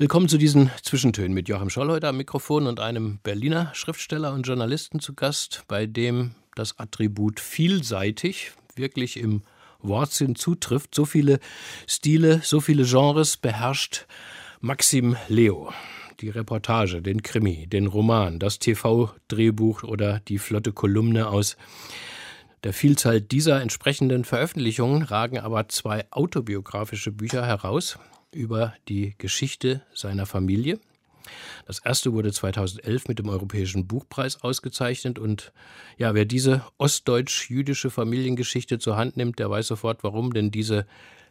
Willkommen zu diesen Zwischentönen mit Joachim Scholl heute am Mikrofon und einem Berliner Schriftsteller und Journalisten zu Gast, bei dem das Attribut vielseitig wirklich im Wortsinn zutrifft. So viele Stile, so viele Genres beherrscht Maxim Leo. Die Reportage, den Krimi, den Roman, das TV-Drehbuch oder die flotte Kolumne aus der Vielzahl dieser entsprechenden Veröffentlichungen ragen aber zwei autobiografische Bücher heraus über die Geschichte seiner Familie. Das erste wurde 2011 mit dem Europäischen Buchpreis ausgezeichnet und ja, wer diese ostdeutsch-jüdische Familiengeschichte zur Hand nimmt, der weiß sofort warum, denn diese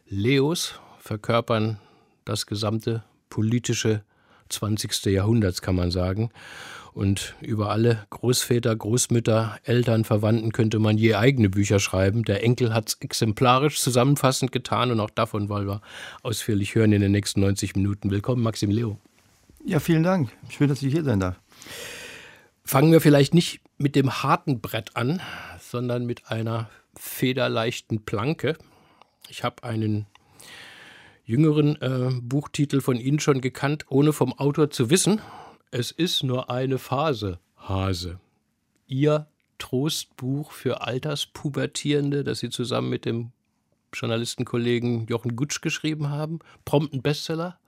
Leos verkörpern das gesamte politische 20. Jahrhunderts, kann man sagen. Und über alle Großväter, Großmütter, Eltern, Verwandten könnte man je eigene Bücher schreiben. Der Enkel hat es exemplarisch zusammenfassend getan und auch davon wollen wir ausführlich hören in den nächsten 90 Minuten. Willkommen, Maxim Leo. Ja, vielen Dank. Schön, dass ich hier sein darf. Fangen wir vielleicht nicht mit dem harten Brett an, sondern mit einer federleichten Planke. Ich habe einen jüngeren äh, Buchtitel von Ihnen schon gekannt, ohne vom Autor zu wissen. Es ist nur eine Phase, Hase. Ihr Trostbuch für Alterspubertierende, das Sie zusammen mit dem Journalistenkollegen Jochen Gutsch geschrieben haben. Prompt ein Bestseller,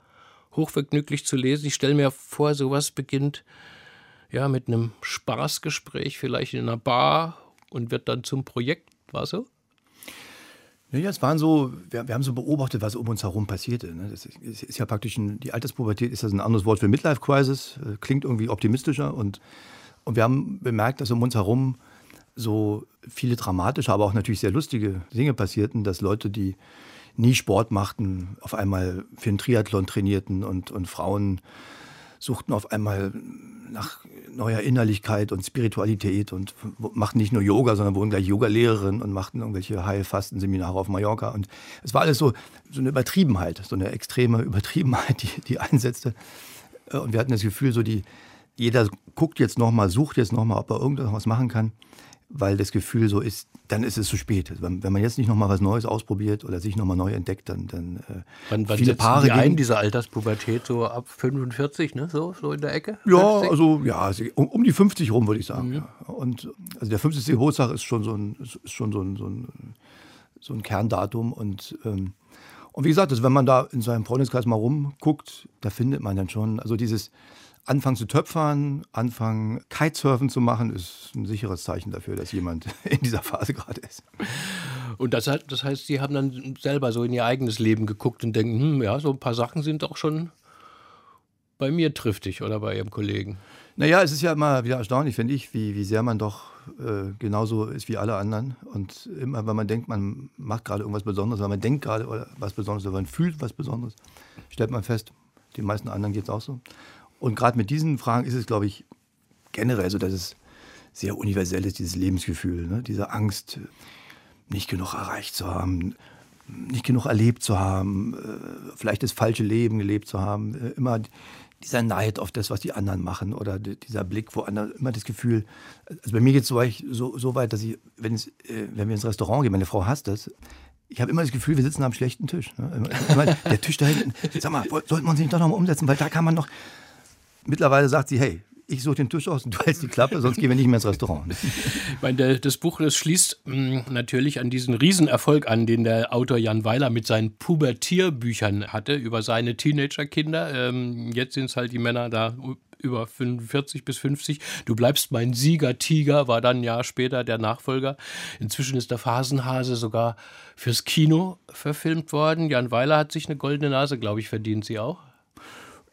hochvergnüglich zu lesen. Ich stelle mir vor, sowas beginnt ja mit einem Spaßgespräch, vielleicht in einer Bar und wird dann zum Projekt. War so? Ja, es waren so, wir, wir, haben so beobachtet, was um uns herum passierte. Ne? Das ist, ist, ja praktisch, ein, die Alterspubertät ist das ein anderes Wort für Midlife Crisis, äh, klingt irgendwie optimistischer und, und wir haben bemerkt, dass um uns herum so viele dramatische, aber auch natürlich sehr lustige Dinge passierten, dass Leute, die nie Sport machten, auf einmal für einen Triathlon trainierten und, und Frauen suchten auf einmal nach neuer Innerlichkeit und Spiritualität und machten nicht nur Yoga, sondern wurden gleich Yogalehrerin und machten irgendwelche Heilfastenseminare auf Mallorca. Und es war alles so, so eine Übertriebenheit, so eine extreme Übertriebenheit, die, die einsetzte. Und wir hatten das Gefühl, so die, jeder guckt jetzt nochmal, sucht jetzt nochmal, ob er irgendwas machen kann weil das Gefühl so ist, dann ist es zu spät. Also wenn, wenn man jetzt nicht nochmal was Neues ausprobiert oder sich nochmal neu entdeckt, dann, dann äh, wann, wann viele Paare die ein, diese Alterspubertät so ab 45, ne? so, so in der Ecke? Ja, 50? also ja, um, um, die 50 rum würde ich sagen. Mhm. Ja. Und also der 50. Geburtstag ist schon so ein, ist schon so ein, so ein, so ein Kerndatum und ähm, und wie gesagt, also wenn man da in seinem Freundeskreis mal rumguckt, da findet man dann schon, also dieses, Anfangen zu töpfern, anfangen Kitesurfen zu machen, ist ein sicheres Zeichen dafür, dass jemand in dieser Phase gerade ist. Und das, das heißt, Sie haben dann selber so in Ihr eigenes Leben geguckt und denken, hm, ja, so ein paar Sachen sind doch schon bei mir triftig oder bei Ihrem Kollegen. Naja, es ist ja immer wieder erstaunlich, finde ich, wie, wie sehr man doch äh, genauso ist wie alle anderen. Und immer, wenn man denkt, man macht gerade irgendwas Besonderes, weil man denkt gerade was Besonderes oder man fühlt was Besonderes, stellt man fest, den meisten anderen geht es auch so. Und gerade mit diesen Fragen ist es, glaube ich, generell so, dass es sehr universell ist, dieses Lebensgefühl, ne? diese Angst, nicht genug erreicht zu haben, nicht genug erlebt zu haben, äh, vielleicht das falsche Leben gelebt zu haben, äh, immer dieser Neid auf das, was die anderen machen oder dieser Blick, wo andere, immer das Gefühl, also bei mir geht es so, so, weit, dass ich, wenn, es, äh, wenn wir ins Restaurant gehen, meine Frau hasst das, ich habe immer das Gefühl, wir sitzen am schlechten Tisch. Ne? Der Tisch da hinten, sag mal, sollten wir uns nicht doch noch mal umsetzen, weil da kann man noch, Mittlerweile sagt sie, hey, ich suche den Tisch aus und du hältst die Klappe, sonst gehen wir nicht mehr ins Restaurant. Ich meine, das Buch das schließt mh, hm, natürlich an diesen Riesenerfolg an, den der Autor Jan Weiler mit seinen Pubertierbüchern hatte über seine Teenagerkinder. Ähm, jetzt sind es halt die Männer da über 45 bis 50. Du bleibst mein Sieger-Tiger, war dann ein Jahr später der Nachfolger. Inzwischen ist der Phasenhase sogar fürs Kino verfilmt worden. Jan Weiler hat sich eine goldene Nase, glaube ich, verdient. Sie auch?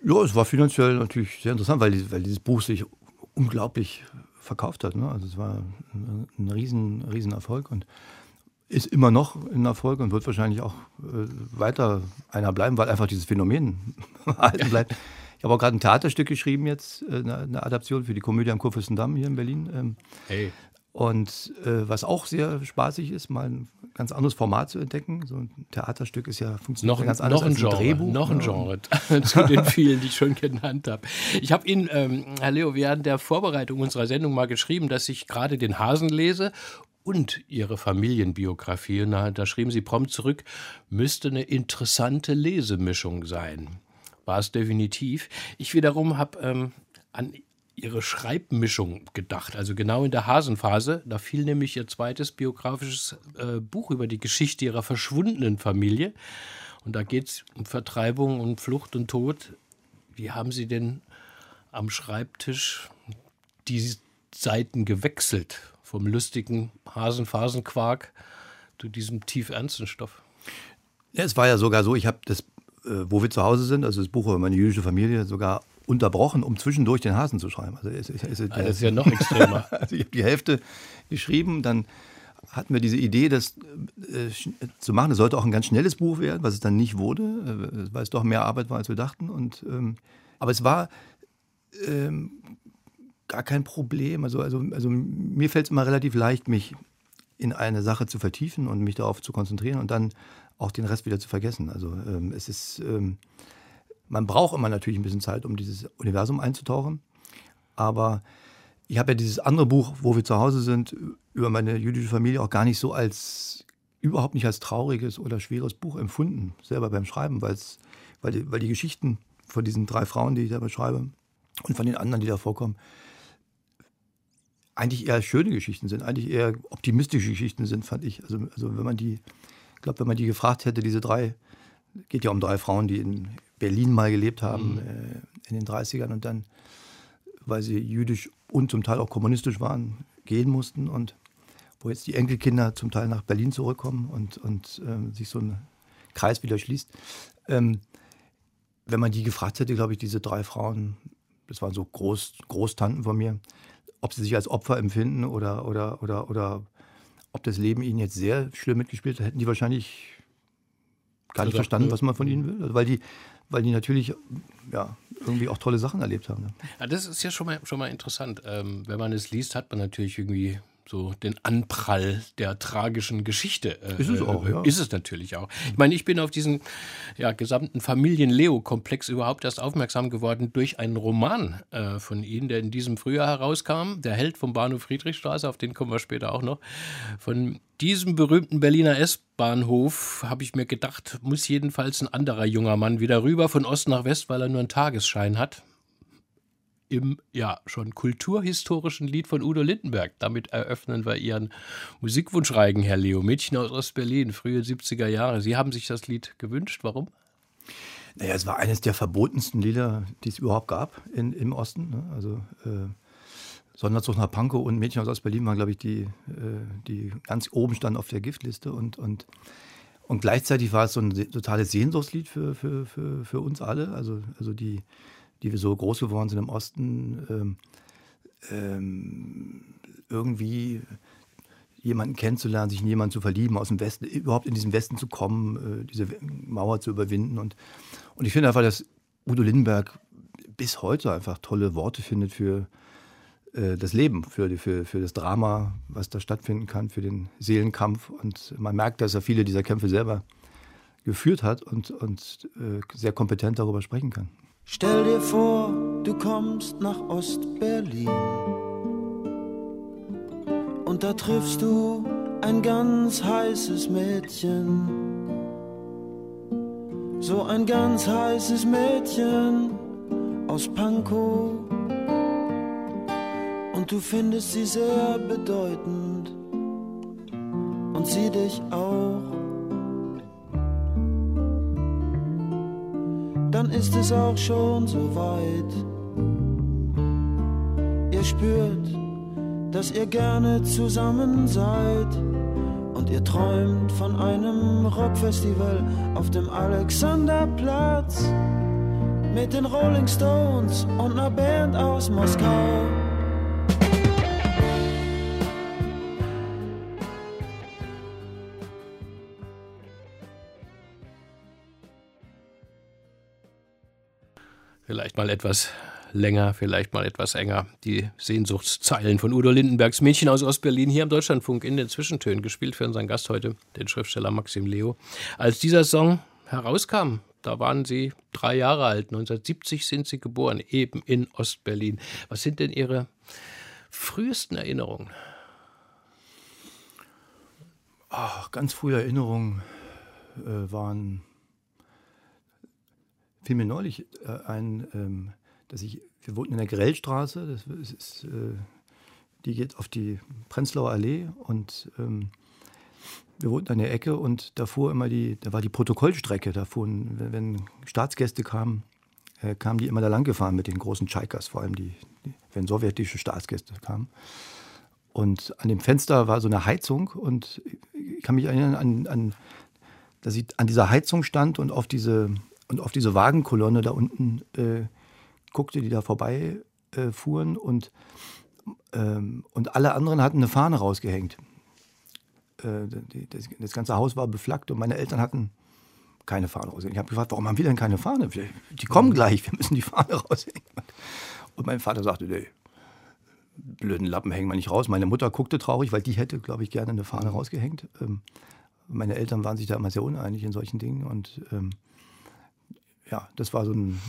Ja, es war finanziell natürlich sehr interessant, weil, weil dieses Buch sich unglaublich verkauft hat. Ne? Also es war ein, riesen, riesen Erfolg. Und ist immer noch ein Erfolg und wird wahrscheinlich auch äh, weiter einer bleiben, weil einfach dieses Phänomen erhalten bleibt. Ich habe auch gerade ein Theaterstück geschrieben jetzt, äh, eine, eine, Adaption für die Komödie am Kurfürstendamm hier in Berlin. Ähm, hey. Und äh, was auch sehr spaßig ist, mal ein ganz anderes Format zu entdecken. So ein Theaterstück ist ja funktioniert noch, ganz anders noch ein als ein Genre, Drehbuch. Noch ein Genre zu den vielen, die ich schon genannt habe. Ich habe Ihnen, ähm, Herr Leo, während der Vorbereitung unserer Sendung mal geschrieben, dass ich gerade den Hasen lese und Ihre Familienbiografie. Und da schrieben Sie prompt zurück, müsste eine interessante Lesemischung sein. War es definitiv. Ich wiederum habe ähm, an ihre Schreibmischung gedacht. Also genau in der Hasenphase. Da fiel nämlich ihr zweites biografisches äh, Buch über die Geschichte ihrer verschwundenen Familie. Und da geht es um Vertreibung und Flucht und Tod. Wie haben Sie denn am Schreibtisch die Seiten gewechselt? Vom lustigen Hasenphasenquark zu diesem tief ernsten Stoff? Ja, es war ja sogar so, ich habe das, äh, wo wir zu Hause sind, also das Buch über meine jüdische Familie, sogar unterbrochen, um zwischendurch den Hasen zu schreiben. Also es, es, es, ah, das ist ja noch extremer. also ich habe die Hälfte geschrieben, dann hatten wir diese Idee, das äh, zu machen. Es sollte auch ein ganz schnelles Buch werden, was es dann nicht wurde, äh, weil es doch mehr Arbeit war, als wir dachten. Und, ähm, aber es war ähm, gar kein Problem. Also, also, also mir fällt es immer relativ leicht, mich in eine Sache zu vertiefen und mich darauf zu konzentrieren und dann auch den Rest wieder zu vergessen. Also ähm, es ist ähm, man braucht immer natürlich ein bisschen Zeit, um dieses Universum einzutauchen. Aber ich habe ja dieses andere Buch, wo wir zu Hause sind, über meine jüdische Familie auch gar nicht so als, überhaupt nicht als trauriges oder schweres Buch empfunden, selber beim Schreiben, weil, die, weil die Geschichten von diesen drei Frauen, die ich da beschreibe, und von den anderen, die da vorkommen, eigentlich eher schöne Geschichten sind, eigentlich eher optimistische Geschichten sind, fand ich. Also, also wenn man die, ich glaube, wenn man die gefragt hätte, diese drei, geht ja um drei Frauen, die in Berlin mal gelebt haben mhm. äh, in den 30ern und dann, weil sie jüdisch und zum Teil auch kommunistisch waren, gehen mussten und wo jetzt die Enkelkinder zum Teil nach Berlin zurückkommen und, und ähm, sich so ein Kreis wieder schließt. Ähm, wenn man die gefragt hätte, glaube ich, diese drei Frauen, das waren so Groß, Großtanten von mir, ob sie sich als Opfer empfinden oder, oder, oder, oder ob das Leben ihnen jetzt sehr schlimm mitgespielt hat, hätten die wahrscheinlich gar nicht verstanden, was man von ihnen will. Also weil die weil die natürlich ja, irgendwie auch tolle Sachen erlebt haben. Ne? Ja, das ist ja schon mal, schon mal interessant. Ähm, wenn man es liest, hat man natürlich irgendwie so den Anprall der tragischen Geschichte. Äh, ist es auch, äh, ja. Ist es natürlich auch. Ich meine, ich bin auf diesen ja, gesamten Familien-Leo-Komplex überhaupt erst aufmerksam geworden durch einen Roman äh, von Ihnen, der in diesem Frühjahr herauskam. Der Held vom Bahnhof Friedrichstraße, auf den kommen wir später auch noch. Von diesem berühmten Berliner S-Bahnhof habe ich mir gedacht, muss jedenfalls ein anderer junger Mann wieder rüber von Ost nach West, weil er nur einen Tagesschein hat im ja schon kulturhistorischen Lied von Udo Lindenberg. Damit eröffnen wir Ihren Musikwunschreigen, Herr Leo. Mädchen aus Ostberlin, frühe 70er Jahre. Sie haben sich das Lied gewünscht. Warum? Naja, es war eines der verbotensten Lieder, die es überhaupt gab in, im Osten. Ne? Also äh, Sonderzug nach Pankow und Mädchen aus Ostberlin waren, glaube ich, die, äh, die ganz oben standen auf der Giftliste. Und, und, und gleichzeitig war es so ein totales Sehnsuchtslied für, für, für, für uns alle. Also, also die die wir so groß geworden sind im Osten, ähm, ähm, irgendwie jemanden kennenzulernen, sich in jemanden zu verlieben, aus dem Westen, überhaupt in diesen Westen zu kommen, äh, diese Mauer zu überwinden. Und, und ich finde einfach, dass Udo Lindenberg bis heute einfach tolle Worte findet für äh, das Leben, für, für, für das Drama, was da stattfinden kann, für den Seelenkampf. Und man merkt, dass er viele dieser Kämpfe selber geführt hat und, und äh, sehr kompetent darüber sprechen kann. Stell dir vor, du kommst nach Ostberlin und da triffst du ein ganz heißes Mädchen. So ein ganz heißes Mädchen aus Pankow. Und du findest sie sehr bedeutend und sie dich auch. Dann ist es auch schon so weit. Ihr spürt, dass ihr gerne zusammen seid und ihr träumt von einem Rockfestival auf dem Alexanderplatz mit den Rolling Stones und einer Band aus Moskau. Vielleicht mal etwas länger, vielleicht mal etwas enger. Die Sehnsuchtszeilen von Udo Lindenbergs Mädchen aus Ostberlin hier im Deutschlandfunk in den Zwischentönen, gespielt für unseren Gast heute, den Schriftsteller Maxim Leo. Als dieser Song herauskam, da waren Sie drei Jahre alt. 1970 sind Sie geboren, eben in Ostberlin. Was sind denn Ihre frühesten Erinnerungen? Ach, ganz frühe Erinnerungen äh, waren. Fiel mir neulich äh, ein, ähm, dass ich. Wir wohnten in der Grellstraße, das ist, äh, die geht auf die Prenzlauer Allee und ähm, wir wohnten an der Ecke und da fuhr immer die, da war die Protokollstrecke, da fuhren, wenn, wenn Staatsgäste kamen, äh, kamen die immer da lang gefahren mit den großen Chaikas, vor allem die, die, wenn sowjetische Staatsgäste kamen. Und an dem Fenster war so eine Heizung und ich kann mich erinnern an, an dass ich an dieser Heizung stand und auf diese, und auf diese Wagenkolonne da unten äh, guckte, die da vorbei äh, fuhren und, ähm, und alle anderen hatten eine Fahne rausgehängt. Äh, das, das, ganze Haus war beflaggt und meine Eltern hatten keine Fahne raushängen. Ich habe gefragt, warum haben wir denn keine Fahne? Die kommen gleich, wir müssen die Fahne raushängen. Und mein Vater sagte, nee, blöden Lappen hängen wir nicht raus. Meine Mutter guckte traurig, weil die hätte, glaube ich, gerne eine Fahne rausgehängt. Ähm, meine Eltern waren sich da immer sehr uneinig in solchen Dingen und ähm, ja, das war so ein.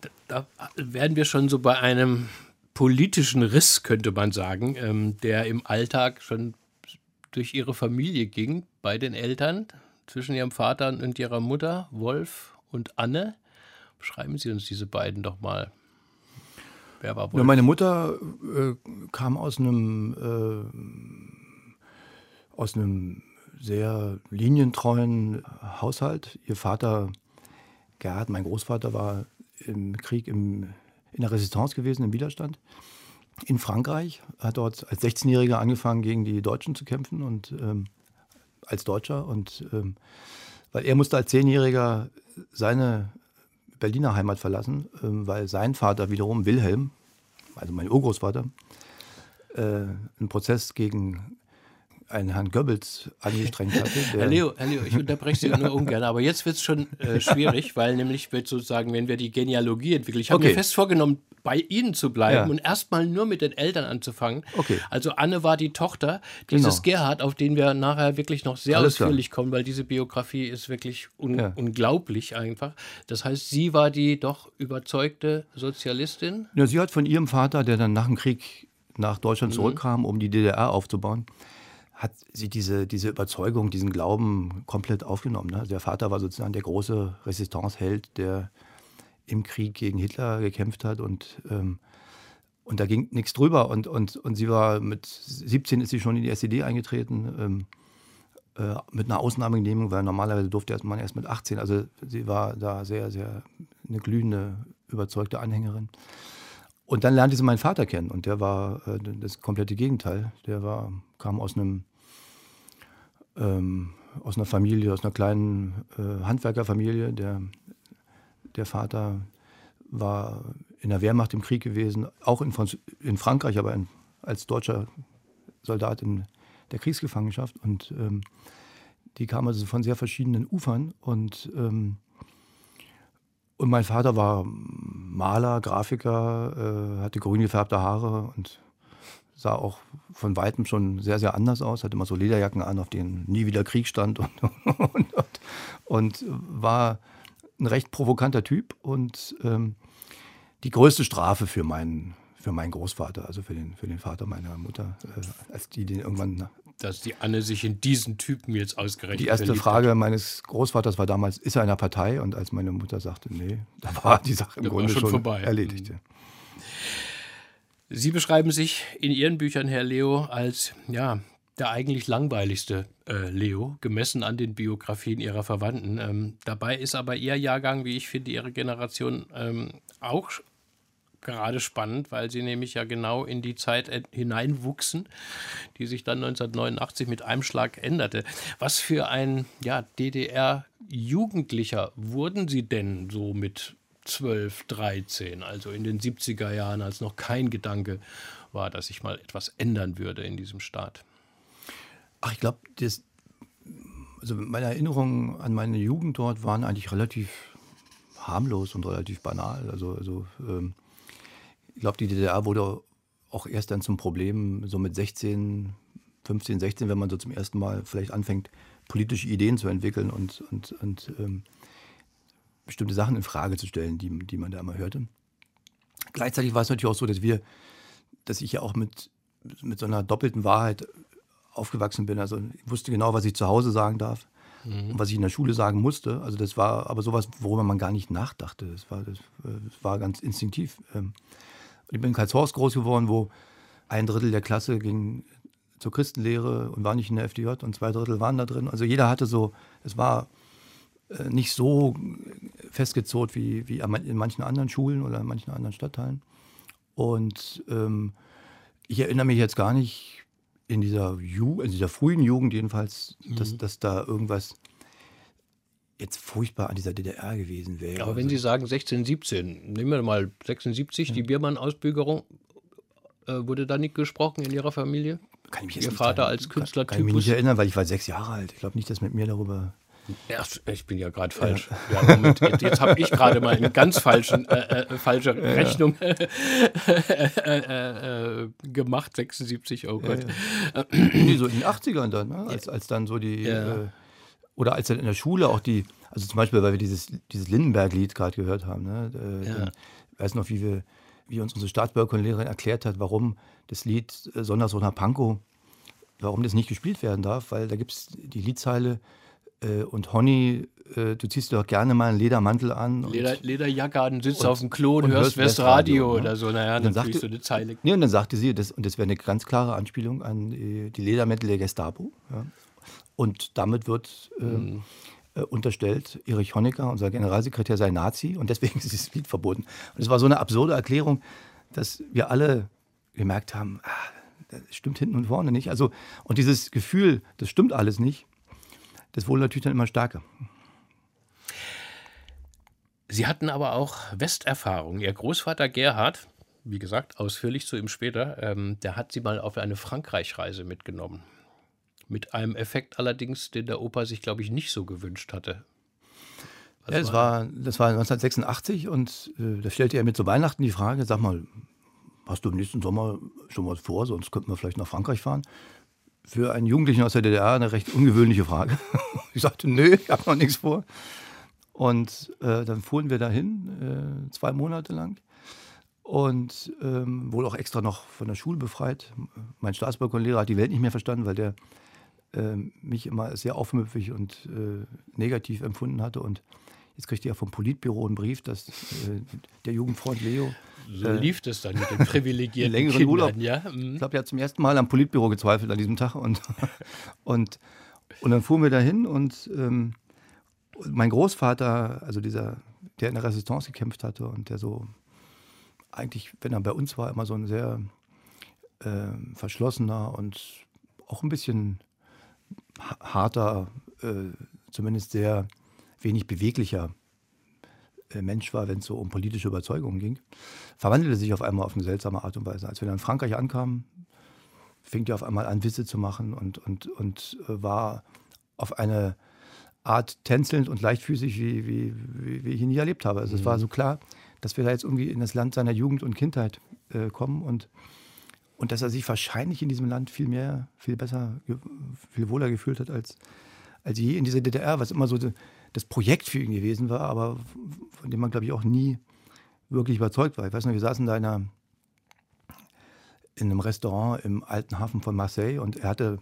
Da, da, werden wir schon so bei einem politischen Riss, könnte man sagen, ähm, der im Alltag schon durch ihre Familie ging, bei den Eltern, zwischen ihrem Vater und ihrer Mutter, Wolf und Anne. Beschreiben Sie uns diese beiden doch mal. Wer war Wolf? Ja, meine Mutter äh, kam aus einem, äh, aus einem sehr linientreuen Haushalt. Ihr Vater, Gerhard, mein Großvater, war im Krieg im, in der Resistance gewesen, im Widerstand in Frankreich, hat dort als 16-Jähriger angefangen, gegen die Deutschen zu kämpfen und ähm, als Deutscher. Und ähm, weil er musste als Zehnjähriger seine Berliner Heimat verlassen, ähm, weil sein Vater wiederum, Wilhelm, also mein Urgroßvater, äh, einen Prozess gegen einen Herrn Goebbels angestrengt hatte. Herr Leo, Herr Leo, ich unterbreche Sie nur ungern, aber jetzt wird es schon äh, schwierig, weil nämlich wird sozusagen, wenn wir die Genealogie entwickeln, ich habe okay. mir fest vorgenommen, bei Ihnen zu bleiben ja. und erstmal nur mit den Eltern anzufangen. Okay. Also Anne war die Tochter dieses genau. Gerhard, auf den wir nachher wirklich noch sehr Alles ausführlich klar. kommen, weil diese Biografie ist wirklich un ja. unglaublich einfach. Das heißt, sie war die doch überzeugte Sozialistin? Ja, sie hat von ihrem Vater, der dann nach dem Krieg nach Deutschland mhm. zurückkam, um die DDR aufzubauen, hat sie diese, diese Überzeugung, diesen Glauben komplett aufgenommen. Ne? Der Vater war sozusagen der große Resistanceheld, der im Krieg gegen Hitler gekämpft hat und, ähm, und da ging nichts drüber. Und, und, und sie war mit 17 ist sie schon in die SED eingetreten, ähm, äh, mit einer Ausnahmegenehmigung, weil normalerweise durfte man erst mit 18. Also sie war da sehr, sehr eine glühende, überzeugte Anhängerin. Und dann lernte sie meinen Vater kennen und der war äh, das komplette Gegenteil. Der war, kam aus einem ähm, aus einer Familie, aus einer kleinen äh, Handwerkerfamilie. Der der Vater war in der Wehrmacht im Krieg gewesen, auch in, in Frankreich, aber in, als deutscher Soldat in der Kriegsgefangenschaft. Und ähm, die kamen also von sehr verschiedenen Ufern. Und, ähm, und mein Vater war Maler, Grafiker, äh, hatte grün gefärbte Haare und sah auch von weitem schon sehr, sehr anders aus. Hatte immer so Lederjacken an, auf denen nie wieder Krieg stand und, und, und, und war ein recht provokanter Typ und ähm, die größte Strafe für meinen, für meinen Großvater, also für den, für den Vater meiner Mutter, äh, als die den irgendwann. Dass die Anne sich in diesen Typen jetzt ausgerechnet Die erste Frage hat. meines Großvaters war damals, ist er in einer Partei? Und als meine Mutter sagte, nee, da war die Sache im da Grunde schon, schon vorbei. erledigt. Sie beschreiben sich in Ihren Büchern, Herr Leo, als ja, der eigentlich langweiligste äh, Leo, gemessen an den Biografien ihrer Verwandten. Ähm, dabei ist aber ihr Jahrgang, wie ich finde, ihre Generation ähm, auch gerade spannend, weil sie nämlich ja genau in die Zeit hineinwuchsen, die sich dann 1989 mit einem Schlag änderte. Was für ein ja, DDR-Jugendlicher wurden Sie denn so mit 12, 13, also in den 70er Jahren, als noch kein Gedanke war, dass sich mal etwas ändern würde in diesem Staat? Ach, ich glaube, also meine Erinnerungen an meine Jugend dort waren eigentlich relativ harmlos und relativ banal. Also, also ähm, ich glaube, die DDR wurde auch erst dann zum Problem so mit 16, 15, 16, wenn man so zum ersten Mal vielleicht anfängt, politische Ideen zu entwickeln und, und, und ähm, bestimmte Sachen in Frage zu stellen, die, die man da immer hörte. Gleichzeitig war es natürlich auch so, dass wir, dass ich ja auch mit, mit so einer doppelten Wahrheit aufgewachsen bin. Also ich wusste genau, was ich zu Hause sagen darf mhm. und was ich in der Schule sagen musste. Also das war aber sowas, worüber man gar nicht nachdachte. Das war, das, das war ganz instinktiv. Ähm, ich bin in Karlshorst groß geworden, wo ein Drittel der Klasse ging zur Christenlehre und war nicht in der FDJ und zwei Drittel waren da drin. Also jeder hatte so, es war äh, nicht so festgezurrt wie, wie in manchen anderen Schulen oder in manchen anderen Stadtteilen. Und ähm, ich erinnere mich jetzt gar nicht in dieser, Ju in dieser frühen Jugend jedenfalls, mhm. dass, dass da irgendwas jetzt furchtbar an dieser DDR gewesen wäre. Aber wenn also, Sie sagen 16, 17, nehmen wir mal 76, ja. die Biermann-Ausbürgerung, äh, wurde da nicht gesprochen in Ihrer Familie? Kann ich mich jetzt Ihr Vater daran, als Künstlertypus? Kann, kann ich mich nicht erinnern, weil ich war sechs Jahre alt. Ich glaube nicht, dass mit mir darüber ja, ich bin ja gerade falsch. Ja. Ja, Moment, jetzt, jetzt habe ich gerade mal eine ganz falschen, äh, äh, falsche Rechnung äh, äh, gemacht, 76, oh Gott. Nee, so in den 80ern dann, ne? als, als dann so die, äh, oder als dann in der Schule auch die, also zum Beispiel, weil wir dieses, dieses Lindenberg-Lied gerade gehört haben, ne? Dann, ich weiß noch, wie wir, wie uns unsere Staatsbürgerlehrerin erklärt hat, warum das Lied äh, Sondersohn Pankow, warum das nicht gespielt werden darf, weil da gibt es die Liedzeile, äh, und Honey, äh, du ziehst doch gerne mal einen Ledermantel an. Leder, Lederjacke an, sitzt und, auf dem Klo und, und hörst Westradio ne? oder so. Naja, und dann, sagte, so eine Zeile. Nee, und dann sagte sie, das, und das wäre eine ganz klare Anspielung an die, die Ledermäntel der Gestapo. Ja. Und damit wird ähm, mhm. unterstellt, Erich Honecker, unser Generalsekretär, sei Nazi und deswegen ist dieses Lied verboten. Und es war so eine absurde Erklärung, dass wir alle gemerkt haben, ah, das stimmt hinten und vorne nicht. Also, und dieses Gefühl, das stimmt alles nicht, das wurde natürlich dann immer stärker. Sie hatten aber auch Westerfahrung. Ihr Großvater Gerhard, wie gesagt, ausführlich zu ihm später, ähm, der hat sie mal auf eine Frankreich-Reise mitgenommen. Mit einem Effekt allerdings, den der Opa sich, glaube ich, nicht so gewünscht hatte. ja, das, war, das war 1986 und äh, da stellte er mir zu Weihnachten die Frage: Sag mal, hast du im nächsten Sommer schon was vor? Sonst könnten wir vielleicht nach Frankreich fahren für einen Jugendlichen aus der DDR eine recht ungewöhnliche Frage. ich sagte, nö, ich habe noch nichts vor. Und äh, dann fuhren wir dahin, äh, zwei Monate lang. Und ähm, wurde auch extra noch von der Schule befreit. Mein Staatsbürgerlehrer hat die Welt nicht mehr verstanden, weil der mich immer sehr aufmüpfig und äh, negativ empfunden hatte. Und Jetzt kriegt er vom Politbüro einen Brief, dass äh, der Jugendfreund Leo. So äh, lief das dann mit den privilegierten längeren Kindern, Urlaub. Ja? Mhm. Ich glaube, er hat zum ersten Mal am Politbüro gezweifelt an diesem Tag. Und, und, und dann fuhren wir dahin und ähm, mein Großvater, also dieser, der in der Resistance gekämpft hatte und der so eigentlich, wenn er bei uns war, immer so ein sehr äh, verschlossener und auch ein bisschen harter, äh, zumindest sehr wenig beweglicher äh, Mensch war, wenn es so um politische Überzeugungen ging, verwandelte sich auf einmal auf eine seltsame Art und Weise. Als wir dann in Frankreich ankamen, fing er auf einmal an, Witze zu machen und, und, und äh, war auf eine Art tänzelnd und leichtfüßig, wie, wie, wie, wie ich ihn nie erlebt habe. Also mhm. es war so klar, dass wir da jetzt irgendwie in das Land seiner Jugend und Kindheit äh, kommen und, und dass er sich wahrscheinlich in diesem Land viel mehr, viel besser, viel wohler gefühlt hat als, als je in dieser DDR, was immer so das Projekt für ihn gewesen war, aber von dem man, glaube ich, auch nie wirklich überzeugt war. Ich weiß noch, wir saßen da in, einer, in einem Restaurant im alten Hafen von Marseille und er hatte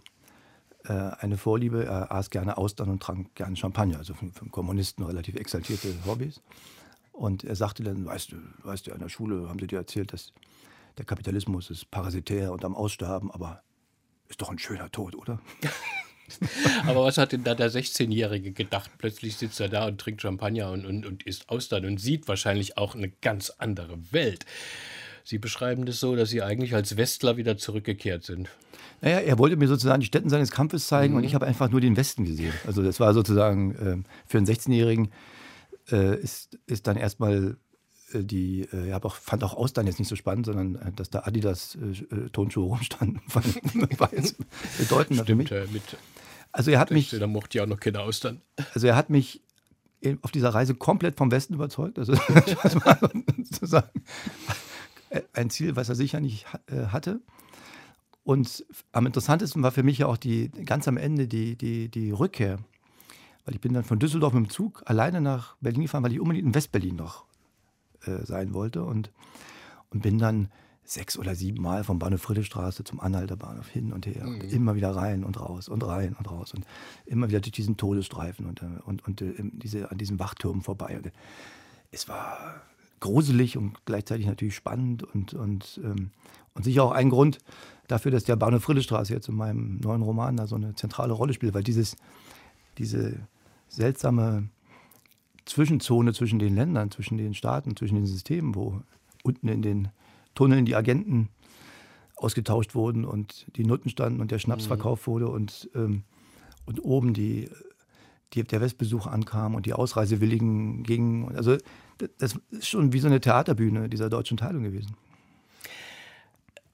äh, eine Vorliebe, er aß gerne Austern und trank gerne Champagner, also für, für Kommunisten relativ exaltierte Hobbys. Und er sagte dann, weißt du, weißt du, an der Schule haben sie dir erzählt, dass der Kapitalismus ist parasitär und am Aussterben, aber ist doch ein schöner Tod, oder? Aber was hat denn da der 16-Jährige gedacht? Plötzlich sitzt er da und trinkt Champagner und, und, und isst Austern und sieht wahrscheinlich auch eine ganz andere Welt. Sie beschreiben das so, dass Sie eigentlich als Westler wieder zurückgekehrt sind. Naja, er wollte mir sozusagen die Stätten seines Kampfes zeigen mhm. und ich habe einfach nur den Westen gesehen. Also das war sozusagen äh, für einen 16-Jährigen äh, ist, ist dann erstmal die, äh, ich auch, fand auch Austern jetzt nicht so spannend, sondern äh, dass da Adidas äh, Tonschuhe rumstanden, war jetzt bedeutender Stimmt, für mich. mit also er hat mich. Da mochte ich auch noch keine Austern. Also er hat mich auf dieser Reise komplett vom Westen überzeugt. Also, das war sozusagen ein Ziel, was er sicher nicht äh, hatte. Und am interessantesten war für mich ja auch die, ganz am Ende die, die, die Rückkehr. Weil ich bin dann von Düsseldorf mit dem Zug alleine nach Berlin gefahren, weil ich unbedingt in Westberlin noch äh, sein wollte. Und, und bin dann sechs oder sieben Mal vom Bahnhof Friedrichstraße zum Anhalter Bahnhof hin und her. Mhm. Und immer wieder rein und raus und rein und raus. Und immer wieder durch diesen Todesstreifen und, äh, und, und, äh, diese, an diesem Wachturm vorbei. Und es war gruselig und gleichzeitig natürlich spannend und, und, ähm, und sicher auch ein Grund, dafür, dass der Bahnhof Friedrichstraße jetzt in meinem neuen Roman da so eine zentrale Rolle spielt, weil dieses, diese seltsame Zwischenzone zwischen den Ländern, zwischen den Staaten, zwischen den Systemen, wo unten in den Tunneln die Agenten ausgetauscht wurden und die Nutten standen und der Schnaps mhm. verkauft wurde und, ähm, und oben die, die, der Westbesuch ankam und die Ausreisewilligen gingen. Also das ist schon wie so eine Theaterbühne dieser deutschen Teilung gewesen.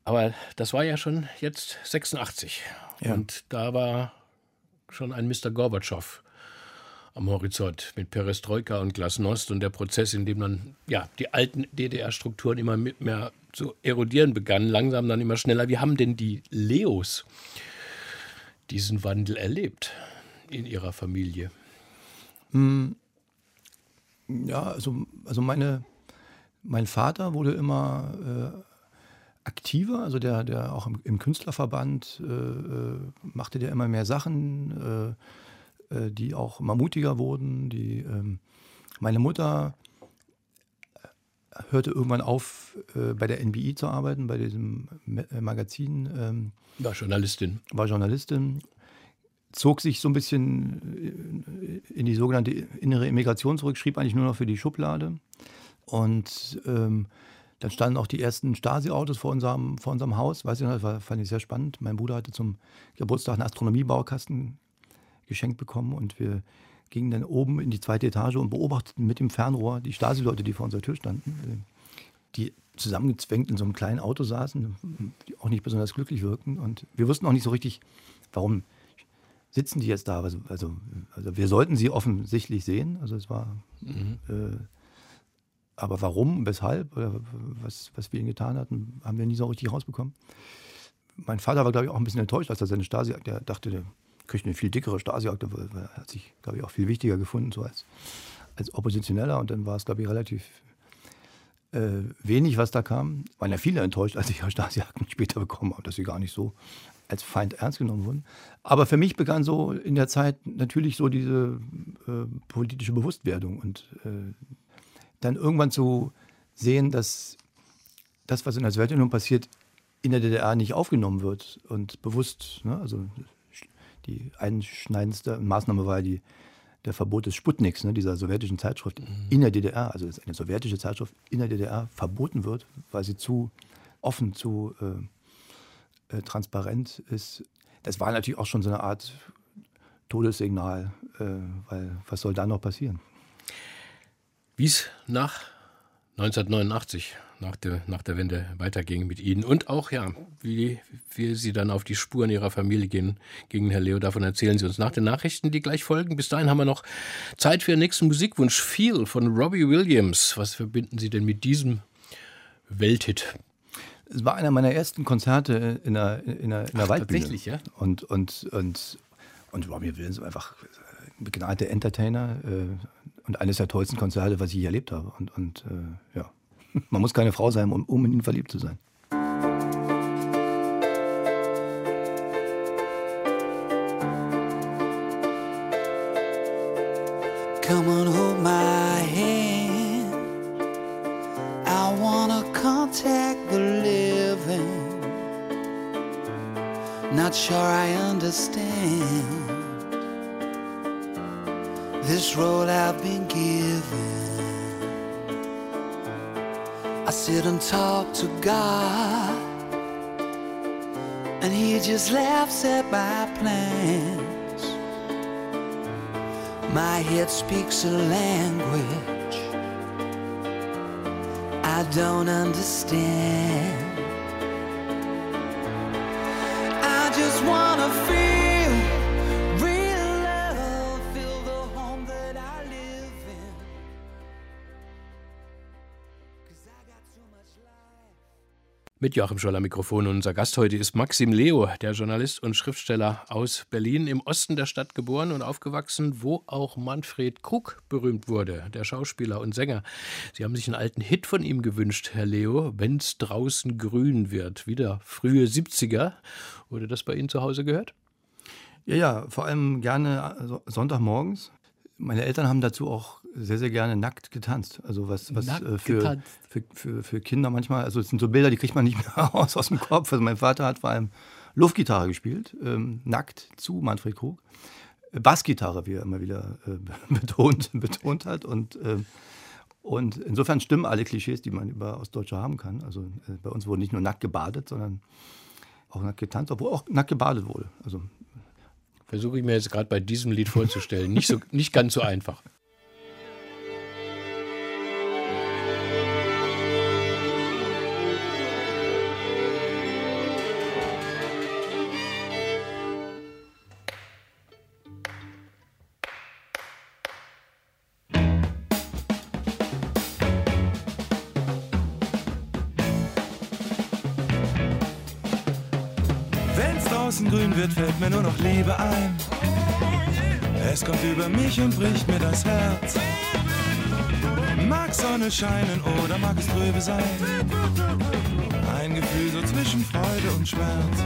Aber das war ja schon jetzt 86. Ja. Und da war schon ein Mr. Gorbatschow am Horizont mit Perestroika und Glasnost und der Prozess, in dem dann ja, die alten DDR-Strukturen immer mehr zu erodieren begannen, langsam dann immer schneller. Wie haben denn die Leos diesen Wandel erlebt in ihrer Familie? Hm. Ja, also, also meine, mein Vater wurde immer äh, aktiver, also der, der auch im, im Künstlerverband äh, äh, machte der immer mehr Sachen, äh, die auch immer mutiger wurden. Die, ähm, meine Mutter äh, hörte irgendwann auf, äh, bei der NBI zu arbeiten, bei diesem Magazin. Ähm, war Journalistin. War Journalistin. Zog sich so ein bisschen in die sogenannte innere Immigration zurück, schrieb eigentlich nur noch für die Schublade. Und ähm, dann standen auch die ersten Stasi-Autos vor unserem, vor unserem Haus. Weiß ich noch, das war, fand ich sehr spannend. Mein Bruder hatte zum Geburtstag einen Astronomiebaukasten geschenkt bekommen und wir gingen dann oben in die zweite Etage und beobachteten mit dem Fernrohr die Stasi-Leute, die vor unserer Tür standen, die zusammengezwängt in so einem kleinen Auto saßen, die auch nicht besonders glücklich wirkten. Und wir wussten auch nicht so richtig, warum sitzen die jetzt da. Also, also, also wir sollten sie offensichtlich sehen. Also es war mhm. äh, aber warum, weshalb oder was, was wir ihn getan hatten, haben wir nie so richtig rausbekommen. Mein Vater war, glaube ich, auch ein bisschen enttäuscht, als er seine Stasi-Akte, der dachte, kriegt eine viel dickere Stasi-Akte, hat sich, glaube ich, auch viel wichtiger gefunden, so als, als Oppositioneller. Und dann war es, glaube ich, relativ äh, wenig, was da kam. Waren ja viele enttäuscht, als ich ja Stasi-Akten später bekommen habe, dass sie gar nicht so als Feind ernst genommen wurden. Aber für mich begann so in der Zeit natürlich so diese äh, politische Bewusstwerdung und äh, dann irgendwann zu sehen, dass das, was in der Sowjetunion passiert, in der DDR nicht aufgenommen wird und bewusst, ne, also die einschneidendste Maßnahme war die, der Verbot des Sputniks, ne, dieser sowjetischen Zeitschrift mhm. in der DDR, also eine sowjetische Zeitschrift in der DDR verboten wird, weil sie zu offen, zu äh, äh, transparent ist. Das war natürlich auch schon so eine Art Todessignal, äh, weil was soll da noch passieren? wie es nach 1989, nach der, nach der Wende, weiterging mit Ihnen und auch, ja, wie, wie Sie dann auf die Spuren Ihrer Familie gehen, gegen Herr Leo. Davon erzählen Sie uns nach den Nachrichten, die gleich folgen. Bis dahin haben wir noch Zeit für den nächsten Musikwunsch. Feel von Robbie Williams. Was verbinden Sie denn mit diesem Welthit? Es war einer meiner ersten Konzerte in einer, in einer, in einer Ach, Waldbühne. Tatsächlich, ja? Und, und, und, und Robbie Williams war einfach ein begnadeter Entertainer, äh, und eines der tollsten Konzerte, was ich je erlebt habe. Und, und äh, ja, man muss keine Frau sein, um, um in ihn verliebt zu sein. Come on, hold my hand. I wanna contact the living. Not sure I understand. This role I've been given. I sit and talk to God, and He just laughs at my plans. My head speaks a language I don't understand. I just wanna feel. Mit Joachim Scholler Mikrofon. Unser Gast heute ist Maxim Leo, der Journalist und Schriftsteller aus Berlin, im Osten der Stadt geboren und aufgewachsen, wo auch Manfred Krug berühmt wurde, der Schauspieler und Sänger. Sie haben sich einen alten Hit von ihm gewünscht, Herr Leo, Wenn's draußen grün wird. Wieder frühe 70er. Wurde das bei Ihnen zu Hause gehört? Ja, ja, vor allem gerne Sonntagmorgens. Meine Eltern haben dazu auch sehr, sehr gerne nackt getanzt. Also was, was äh, für, für, für, für, Kinder manchmal, also es sind so Bilder, die kriegt man nicht mehr raus aus dem Kopf. Also mein Vater hat vor allem Luftgitarre gespielt, ähm, nackt zu Manfred Krug. Bassgitarre, wie er immer wieder äh, betont, betont hat. Und, äh, und insofern stimmen alle Klischees, die man über Ostdeutsche haben kann. Also äh, bei uns wurde nicht nur nackt gebadet, sondern auch nackt getanzt, obwohl auch nackt gebadet wurde. Also Versuche ich mir jetzt gerade bei diesem Lied vorzustellen. Nicht, so, nicht ganz so einfach. Scheinen oder mag es trübe sein? Ein Gefühl so zwischen Freude und Schmerz.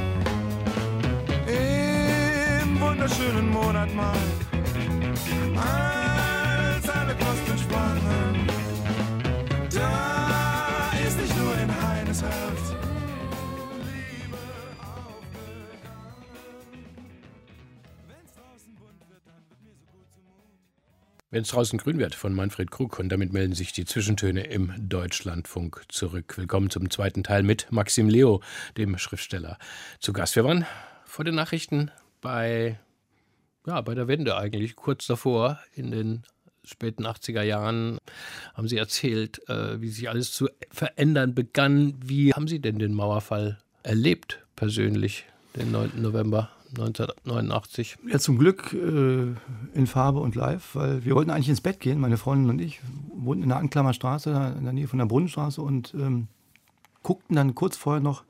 Wenn es draußen grün wird von Manfred Krug und damit melden sich die Zwischentöne im Deutschlandfunk zurück. Willkommen zum zweiten Teil mit Maxim Leo, dem Schriftsteller, zu Gast. Wir waren vor den Nachrichten bei, ja, bei der Wende eigentlich, kurz davor in den späten 80er Jahren haben Sie erzählt, äh, wie sich alles zu verändern begann. Wie haben Sie denn den Mauerfall erlebt, persönlich, den 9. November? 1989. Ja, zum Glück äh, in Farbe und live, weil wir wollten eigentlich ins Bett gehen, meine Freundin und ich, wohnten in der Anklammer Straße, in der Nähe von der Brunnenstraße und ähm, guckten dann kurz vorher noch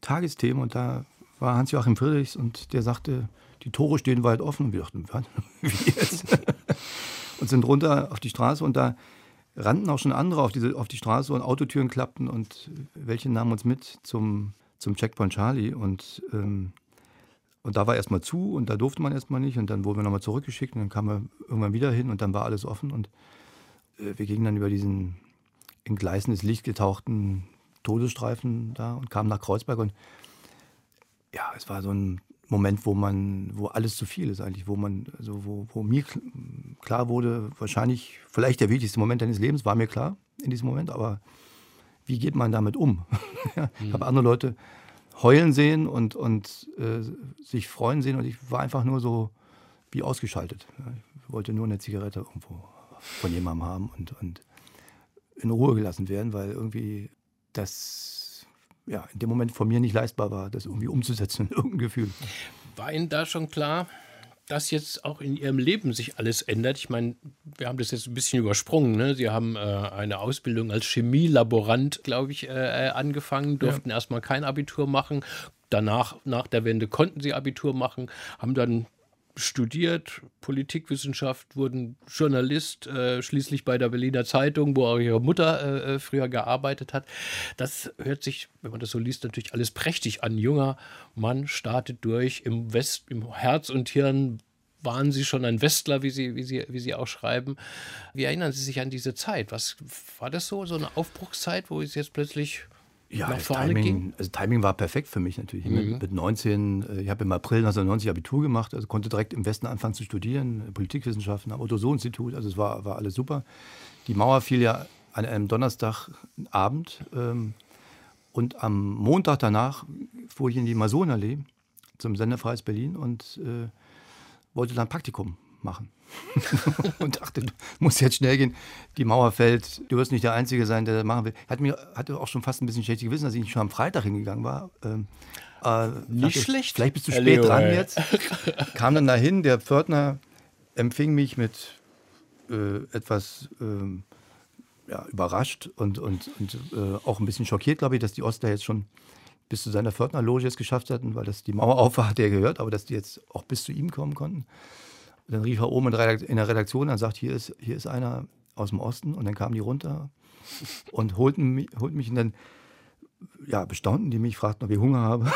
Tagesthemen und da war Hans-Joachim Friedrichs und der sagte, die Tore stehen weit offen und wir dachten, wie jetzt? und sind runter auf die Straße und da rannten auch schon andere auf, diese, auf die Straße und Autotüren klappten und welche nahmen uns mit zum, zum Checkpoint Charlie und ähm, und da war erstmal zu und da durfte man erstmal nicht. Und dann wurden wir nochmal zurückgeschickt und dann kamen wir irgendwann wieder hin und dann war alles offen. Und äh, wir gingen dann über diesen in gleißendes Licht getauchten Todesstreifen da und kamen nach Kreuzberg. Und ja, es war so ein Moment, wo man, wo alles zu viel ist eigentlich, wo man, also wo, wo mir klar wurde, wahrscheinlich, vielleicht der wichtigste Moment deines Lebens, war mir klar in diesem Moment, aber wie geht man damit um? ich habe andere Leute heulen sehen und, und äh, sich freuen sehen. Und ich war einfach nur so wie ausgeschaltet. Ich wollte nur eine Zigarette irgendwo von jemandem haben und, und in Ruhe gelassen werden, weil irgendwie das ja, in dem Moment von mir nicht leistbar war, das irgendwie umzusetzen in irgendein Gefühl. War Ihnen da schon klar, dass jetzt auch in Ihrem Leben sich alles ändert? Ich meine, wir haben das jetzt ein bisschen übersprungen. Ne? Sie haben äh, eine Ausbildung als Chemielaborant, glaube ich, äh, angefangen, durften ja. erstmal kein Abitur machen. Danach, nach der Wende, konnten Sie Abitur machen, haben dann studiert, Politikwissenschaft, wurden Journalist, äh, schließlich bei der Berliner Zeitung, wo auch ihre Mutter äh, äh, früher gearbeitet hat. Das hört sich, wenn man das so liest, natürlich alles prächtig an. Junger Mann startet durch im West, im Herz und Hirn waren Sie schon ein Westler, wie Sie, wie, Sie, wie Sie auch schreiben. Wie erinnern Sie sich an diese Zeit? Was war das so, so eine Aufbruchszeit, wo es jetzt plötzlich ja, vorne Timing, ging? Also Timing war perfekt für mich natürlich. Mhm. Mit, mit 19, äh, ich habe im April 1990 Abitur gemacht, also konnte direkt im Westen anfangen zu studieren, Politikwissenschaften am Otto-So-Institut, also es war, war alles super. Die Mauer fiel ja an einem Donnerstagabend ähm, und am Montag danach fuhr ich in die Masonallee zum Senderfreies Berlin und äh, wollte dann Praktikum machen. und dachte, muss jetzt schnell gehen. Die Mauer fällt. Du wirst nicht der Einzige sein, der das machen will. Hat mir hatte auch schon fast ein bisschen schlechtes Gewissen, dass ich schon am Freitag hingegangen war. Ähm, äh, nicht dachte, schlecht. Vielleicht bist du spät Leo, dran ey. jetzt. Kam dann dahin. Der Pförtner empfing mich mit äh, etwas ähm, ja, überrascht und, und, und äh, auch ein bisschen schockiert, glaube ich, dass die Ostler jetzt schon bis zu seiner Pförtnerloge es geschafft hatten, weil das die Mauer auf war, hat er gehört, aber dass die jetzt auch bis zu ihm kommen konnten. Dann rief er oben in der Redaktion und sagt, hier ist, hier ist einer aus dem Osten und dann kamen die runter und holten mich, holten mich und dann ja, bestaunten die mich, fragten, ob ich Hunger habe.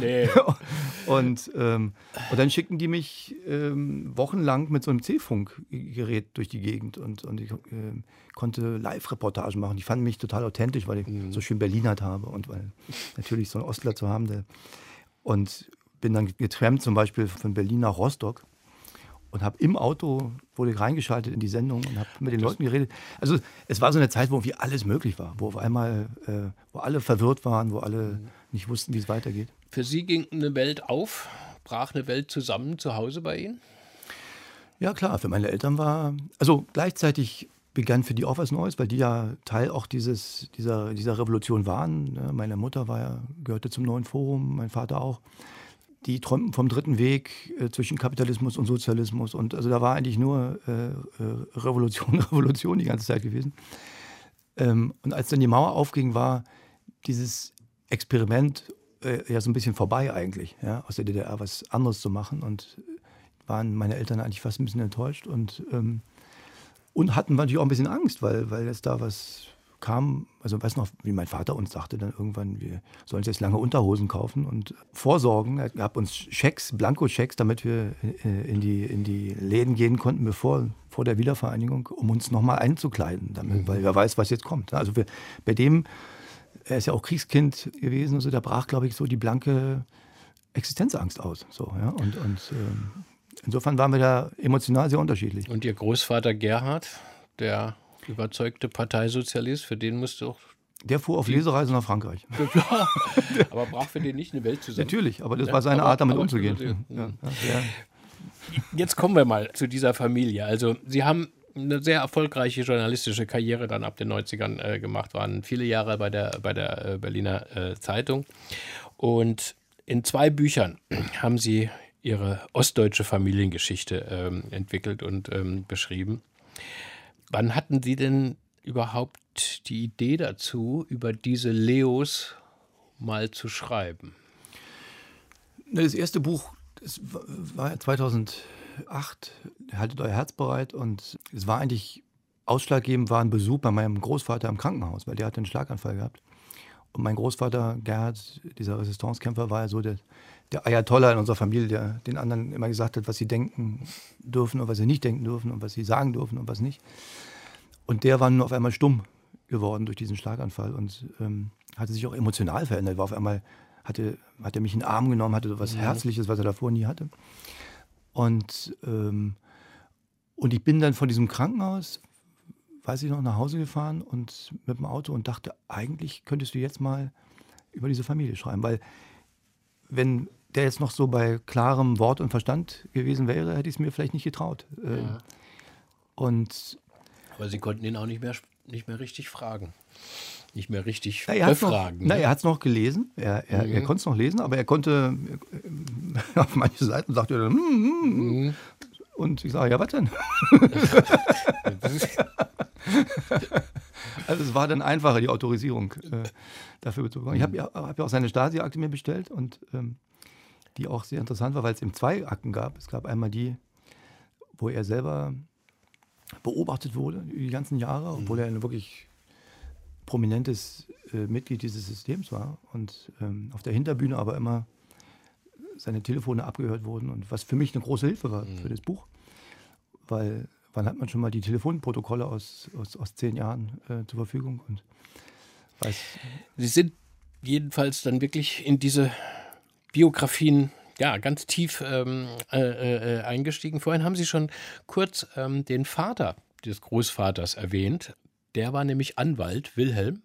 nee. und, ähm, und dann schickten die mich ähm, wochenlang mit so einem C-Funk-Gerät durch die Gegend und, und ich äh, konnte Live-Reportagen machen. Die fanden mich total authentisch, weil ich mhm. so schön Berlinert habe und weil natürlich so einen Ostler zu haben. Der, und bin dann getrampt zum Beispiel von Berlin nach Rostock und habe im Auto, wurde reingeschaltet in die Sendung und habe mit den das Leuten geredet. Also es war so eine Zeit, wo irgendwie alles möglich war, wo auf einmal, äh, wo alle verwirrt waren, wo alle mhm. nicht wussten, wie es weitergeht. Für Sie ging eine Welt auf, brach eine Welt zusammen zu Hause bei Ihnen? Ja klar, für meine Eltern war, also gleichzeitig begann für die auch was Neues, weil die ja Teil auch dieses, dieser, dieser Revolution waren. Ne? Meine Mutter war ja, gehörte zum neuen Forum, mein Vater auch die träumten vom dritten Weg äh, zwischen Kapitalismus und Sozialismus. Und also da war eigentlich nur äh, äh Revolution, Revolution die ganze Zeit gewesen. Ähm, und als dann die Mauer aufging, war dieses Experiment äh, ja so ein bisschen vorbei eigentlich, ja, aus der DDR was anderes zu machen. Und waren meine Eltern eigentlich fast ein bisschen enttäuscht und, ähm, und hatten natürlich auch ein bisschen Angst, weil, weil jetzt da was kam, also weiß noch, wie mein Vater uns sagte dann irgendwann, wir sollen uns jetzt lange Unterhosen kaufen und vorsorgen. Er gab uns Schecks, Blankoschecks, damit wir äh, in die, in die Läden gehen konnten, bevor vor der Wiedervereinigung, um uns nochmal einzukleiden, damit, mhm. weil wer weiß, was jetzt kommt. Also wir, bei dem, er ist ja auch Kriegskind gewesen, also da brach, glaube ich, so die blanke Existenzangst aus. So, ja? Und, und ähm, insofern waren wir da emotional sehr unterschiedlich. Und Ihr Großvater Gerhard, der überzeugte Parteisozialist, für den musste auch. Der fuhr auf Lesereise nach Frankreich. Ja, aber brach für den nicht eine Welt zusammen. Natürlich, aber das ja, war seine aber, Art, damit umzugehen. Ja, Jetzt kommen wir mal zu dieser Familie. Also, Sie haben eine sehr erfolgreiche journalistische Karriere dann ab den 90ern äh, gemacht, waren viele Jahre bei der, bei der äh, Berliner äh, Zeitung. Und in zwei Büchern haben Sie Ihre ostdeutsche Familiengeschichte ähm, entwickelt und ähm, beschrieben. Wann hatten Sie denn überhaupt die Idee dazu, über diese Leos mal zu schreiben? Das erste Buch das war 2008, Haltet euer Herz bereit. Und es war eigentlich ausschlaggebend, war ein Besuch bei meinem Großvater im Krankenhaus, weil der hatte einen Schlaganfall gehabt. Und mein Großvater Gerhard, dieser Resistancekämpfer, war ja so der, der Ayatollah in unserer Familie, der den anderen immer gesagt hat, was sie denken dürfen und was sie nicht denken dürfen und was sie sagen dürfen und was nicht. Und der war nun auf einmal stumm geworden durch diesen Schlaganfall und ähm, hatte sich auch emotional verändert. War auf einmal, hatte, hat er mich in den Arm genommen, hatte so was mhm. Herzliches, was er davor nie hatte. Und, ähm, und ich bin dann von diesem Krankenhaus, weiß ich noch, nach Hause gefahren und mit dem Auto und dachte, eigentlich könntest du jetzt mal über diese Familie schreiben, weil wenn der jetzt noch so bei klarem Wort und Verstand gewesen wäre, hätte ich es mir vielleicht nicht getraut. Ähm, ja. Und aber Sie konnten ihn auch nicht mehr, nicht mehr richtig fragen. Nicht mehr richtig na, er befragen. Noch, ne? na, er hat es noch gelesen. Er, er, mhm. er konnte es noch lesen, aber er konnte äh, auf manche Seiten sagte er dann, mm, mm. Mhm. und ich sage, ja, was denn? also es war dann einfacher, die Autorisierung äh, dafür zu bekommen. Ich habe ja, hab ja auch seine Stasi-Akte mir bestellt und ähm, die auch sehr interessant war, weil es eben zwei Akten gab. Es gab einmal die, wo er selber beobachtet wurde die ganzen Jahre, obwohl er ein wirklich prominentes äh, Mitglied dieses Systems war und ähm, auf der Hinterbühne aber immer seine Telefone abgehört wurden und was für mich eine große Hilfe war mhm. für das Buch, weil wann hat man schon mal die Telefonprotokolle aus, aus, aus zehn Jahren äh, zur Verfügung und weiß. Sie sind jedenfalls dann wirklich in diese Biografien ja, ganz tief ähm, äh, äh, eingestiegen. Vorhin haben Sie schon kurz ähm, den Vater des Großvaters erwähnt. Der war nämlich Anwalt, Wilhelm,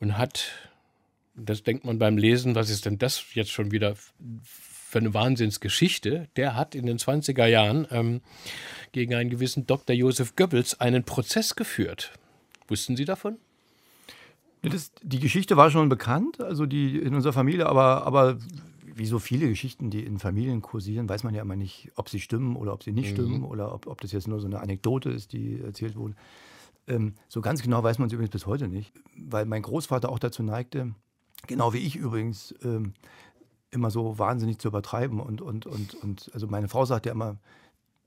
und hat, das denkt man beim Lesen, was ist denn das jetzt schon wieder für eine Wahnsinnsgeschichte? Der hat in den 20er Jahren ähm, gegen einen gewissen Dr. Josef Goebbels einen Prozess geführt. Wussten Sie davon? Das, die Geschichte war schon bekannt, also die in unserer Familie, aber, aber wie so viele Geschichten, die in Familien kursieren, weiß man ja immer nicht, ob sie stimmen oder ob sie nicht mhm. stimmen oder ob, ob das jetzt nur so eine Anekdote ist, die erzählt wurde. Ähm, so ganz genau weiß man es übrigens bis heute nicht, weil mein Großvater auch dazu neigte, genau wie ich übrigens, ähm, immer so wahnsinnig zu übertreiben. Und, und, und, und also meine Frau sagt ja immer,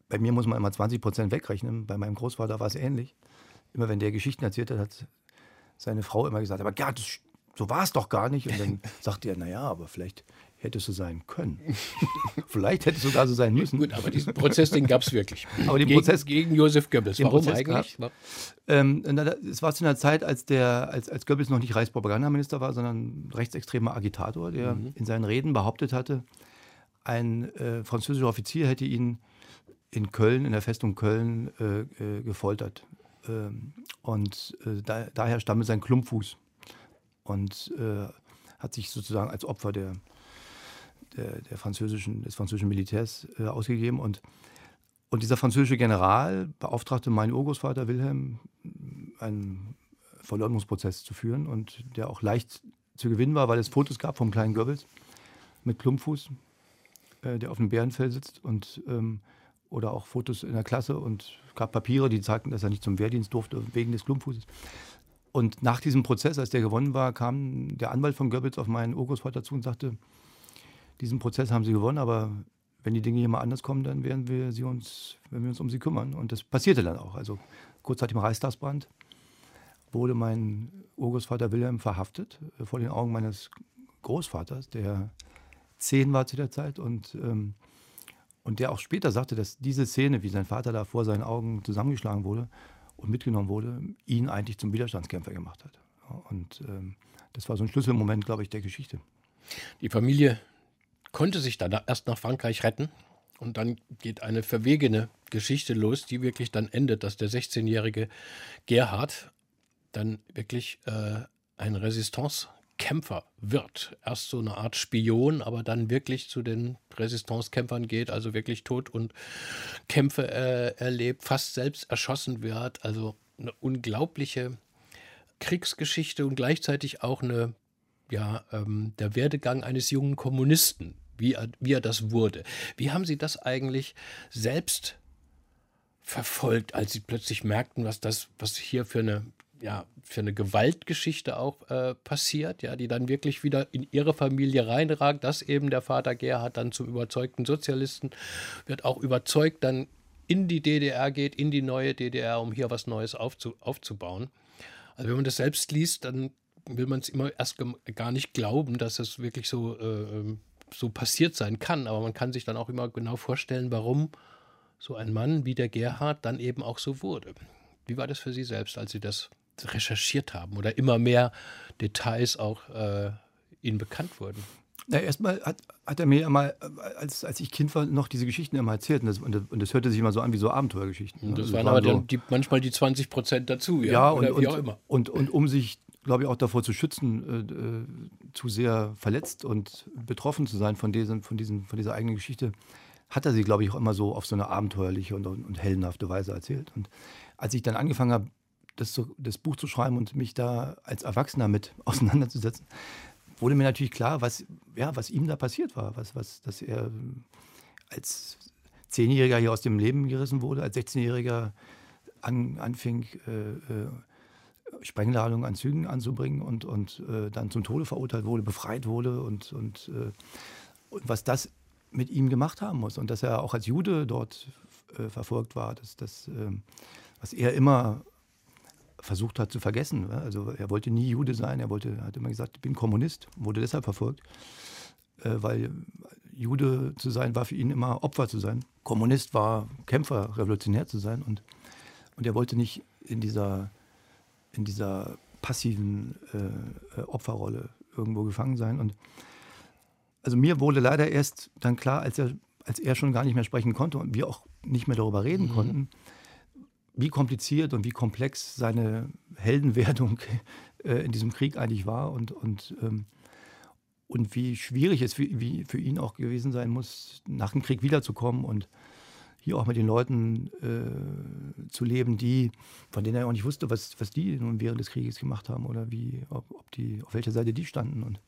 bei mir muss man immer 20 Prozent wegrechnen. Bei meinem Großvater war es ähnlich. Immer wenn der Geschichten erzählt hat, hat seine Frau immer gesagt, aber Gerd, so war es doch gar nicht. Und dann sagte er, naja, aber vielleicht hätte es so sein können. Vielleicht hätte es sogar so sein müssen. Gut, aber diesen Prozess, den gab es wirklich. Aber den gegen, Prozess gegen Josef Goebbels. Warum Prozess eigentlich? Ähm, es war zu einer Zeit, als, der, als, als Goebbels noch nicht Reichspropagandaminister war, sondern rechtsextremer Agitator, der mhm. in seinen Reden behauptet hatte, ein äh, französischer Offizier hätte ihn in Köln, in der Festung Köln, äh, äh, gefoltert. Ähm, und äh, da, daher stammte sein Klumpfuß. Und äh, hat sich sozusagen als Opfer der, der, der französischen, des französischen Militärs äh, ausgegeben. Und, und dieser französische General beauftragte meinen Urgroßvater Wilhelm, einen Verleumdungsprozess zu führen und der auch leicht zu gewinnen war, weil es Fotos gab vom kleinen Goebbels mit Klumpfuß, der auf dem Bärenfell sitzt und ähm, oder auch Fotos in der Klasse und gab Papiere, die zeigten, dass er nicht zum Wehrdienst durfte wegen des Klumpfußes. Und nach diesem Prozess, als der gewonnen war, kam der Anwalt von Goebbels auf meinen Urgroßvater zu und sagte, diesen Prozess haben Sie gewonnen, aber wenn die Dinge hier mal anders kommen, dann werden wir, sie uns, werden wir uns um sie kümmern. Und das passierte dann auch. Also kurz nach dem Reichstagsbrand wurde mein Urgroßvater Wilhelm verhaftet äh, vor den Augen meines Großvaters, der zehn war zu der Zeit und, ähm, und der auch später sagte, dass diese Szene, wie sein Vater da vor seinen Augen zusammengeschlagen wurde und mitgenommen wurde, ihn eigentlich zum Widerstandskämpfer gemacht hat. Und ähm, das war so ein Schlüsselmoment, glaube ich, der Geschichte. Die Familie konnte sich dann erst nach Frankreich retten. Und dann geht eine verwegene Geschichte los, die wirklich dann endet, dass der 16-jährige Gerhard dann wirklich äh, ein Resistancekämpfer wird. Erst so eine Art Spion, aber dann wirklich zu den Resistancekämpfern geht, also wirklich Tod und Kämpfe äh, erlebt, fast selbst erschossen wird. Also eine unglaubliche Kriegsgeschichte und gleichzeitig auch eine ja, ähm, der Werdegang eines jungen Kommunisten, wie er, wie er das wurde. Wie haben Sie das eigentlich selbst verfolgt, als Sie plötzlich merkten, was das, was hier für eine, ja, für eine Gewaltgeschichte auch äh, passiert, ja, die dann wirklich wieder in ihre Familie reinragt, dass eben der Vater Gerhard dann zum überzeugten Sozialisten wird, auch überzeugt dann in die DDR geht, in die neue DDR, um hier was Neues aufzu, aufzubauen. Also wenn man das selbst liest, dann will man es immer erst gar nicht glauben, dass es wirklich so, äh, ähm, so passiert sein kann. Aber man kann sich dann auch immer genau vorstellen, warum so ein Mann wie der Gerhard dann eben auch so wurde. Wie war das für Sie selbst, als Sie das recherchiert haben oder immer mehr Details auch äh, Ihnen bekannt wurden? Na, erstmal hat, hat er mir ja mal, als, als ich Kind war, noch diese Geschichten immer erzählt. Und das, und das hörte sich immer so an wie so Abenteuergeschichten. Und das, das waren aber so, die, manchmal die 20 Prozent dazu, ja, ja und, wie auch immer. Und, und, und um sich glaube ich, auch davor zu schützen, äh, äh, zu sehr verletzt und betroffen zu sein von, diesem, von, diesem, von dieser eigenen Geschichte, hat er sie, glaube ich, auch immer so auf so eine abenteuerliche und, und heldenhafte Weise erzählt. Und als ich dann angefangen habe, das, so, das Buch zu schreiben und mich da als Erwachsener mit auseinanderzusetzen, wurde mir natürlich klar, was, ja, was ihm da passiert war, was, was, dass er als Zehnjähriger hier aus dem Leben gerissen wurde, als 16-Jähriger an, anfing, äh, äh, Sprengladung an Zügen anzubringen und, und äh, dann zum Tode verurteilt wurde, befreit wurde und, und, äh, und was das mit ihm gemacht haben muss. Und dass er auch als Jude dort äh, verfolgt war, dass das, ähm, was er immer versucht hat zu vergessen. Also er wollte nie Jude sein, er wollte, hat immer gesagt, ich bin Kommunist, wurde deshalb verfolgt, äh, weil Jude zu sein war für ihn immer Opfer zu sein. Kommunist war Kämpfer, revolutionär zu sein und, und er wollte nicht in dieser in dieser passiven äh, äh, Opferrolle irgendwo gefangen sein. Und also mir wurde leider erst dann klar, als er, als er schon gar nicht mehr sprechen konnte und wir auch nicht mehr darüber reden mhm. konnten, wie kompliziert und wie komplex seine Heldenwerdung äh, in diesem Krieg eigentlich war und, und, ähm, und wie schwierig es für, wie für ihn auch gewesen sein muss, nach dem Krieg wiederzukommen und hier auch mit den Leuten äh, zu leben, die, von denen er auch nicht wusste, was, was die nun während des Krieges gemacht haben oder wie, ob, ob die, auf welcher Seite die standen. Und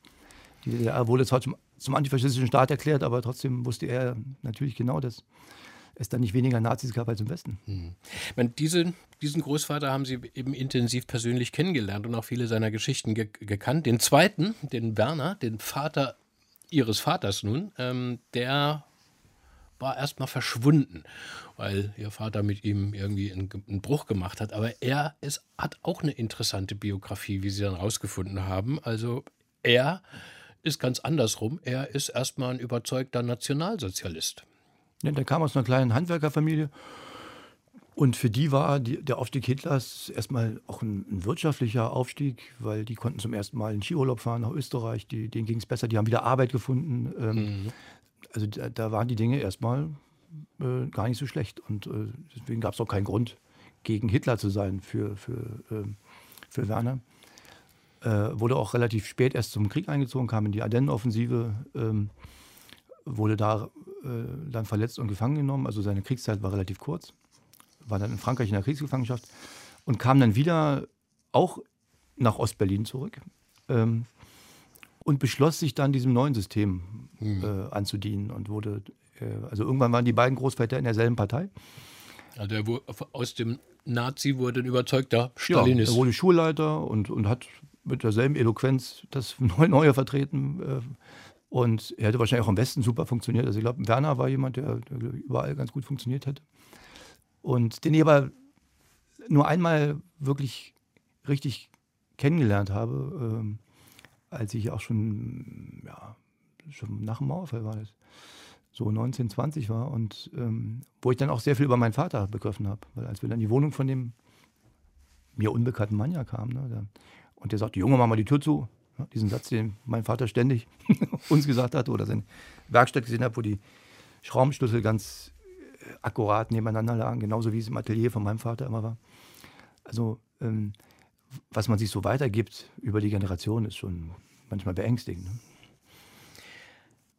Die DDR wurde zwar zum, zum antifaschistischen Staat erklärt, aber trotzdem wusste er natürlich genau, dass es dann nicht weniger Nazis gab als im Westen. Hm. Meine, diese, diesen Großvater haben Sie eben intensiv persönlich kennengelernt und auch viele seiner Geschichten ge gekannt. Den zweiten, den Werner, den Vater Ihres Vaters nun, ähm, der war erstmal verschwunden, weil Ihr Vater mit ihm irgendwie einen, einen Bruch gemacht hat. Aber er ist, hat auch eine interessante Biografie, wie Sie dann rausgefunden haben. Also er ist ganz andersrum. Er ist erstmal ein überzeugter Nationalsozialist. Ja, der kam aus einer kleinen Handwerkerfamilie. Und für die war die, der Aufstieg Hitlers erstmal auch ein, ein, wirtschaftlicher Aufstieg, weil die konnten zum ersten Mal in Skiurlaub fahren nach Österreich, die, denen ging es besser, die haben wieder Arbeit gefunden. Ähm, mhm. Also da, da, waren die Dinge erstmal äh, gar nicht so schlecht. Und äh, deswegen gab es auch keinen Grund, gegen Hitler zu sein für, für, äh, für Werner. Äh, wurde auch relativ spät erst zum Krieg eingezogen, kam in die Ardennenoffensive, ähm, wurde da äh, dann verletzt und gefangen genommen. Also seine Kriegszeit war relativ kurz. War dann in Frankreich in der Kriegsgefangenschaft und kam dann wieder auch nach Ostberlin zurück ähm, und beschloss sich dann diesem neuen System mhm. äh, anzudienen und wurde, äh, also irgendwann waren die beiden Großväter in derselben Partei. Also er wurde, aus dem Nazi wurde ein überzeugter Stalinist. Ja, er wurde Schulleiter und, und hat mit derselben Eloquenz das Neue vertreten. Und er hätte wahrscheinlich auch im Westen super funktioniert. Also ich glaube, Werner war jemand, der, der überall ganz gut funktioniert hat. Und den ich aber nur einmal wirklich richtig kennengelernt habe, ähm, als ich auch schon, ja, schon nach dem Mauerfall war das, so 19, 20 war und ähm, wo ich dann auch sehr viel über meinen Vater begriffen habe. Weil als wir dann die Wohnung von dem mir unbekannten Mann ja kamen, ne, und der sagte, Junge, mach mal die Tür zu, diesen Satz, den mein Vater ständig uns gesagt hat oder seine Werkstatt gesehen hat, wo die Schraubenschlüssel ganz äh, akkurat nebeneinander lagen, genauso wie es im Atelier von meinem Vater immer war. Also, ähm, was man sich so weitergibt über die Generation, ist schon manchmal beängstigend. Ne?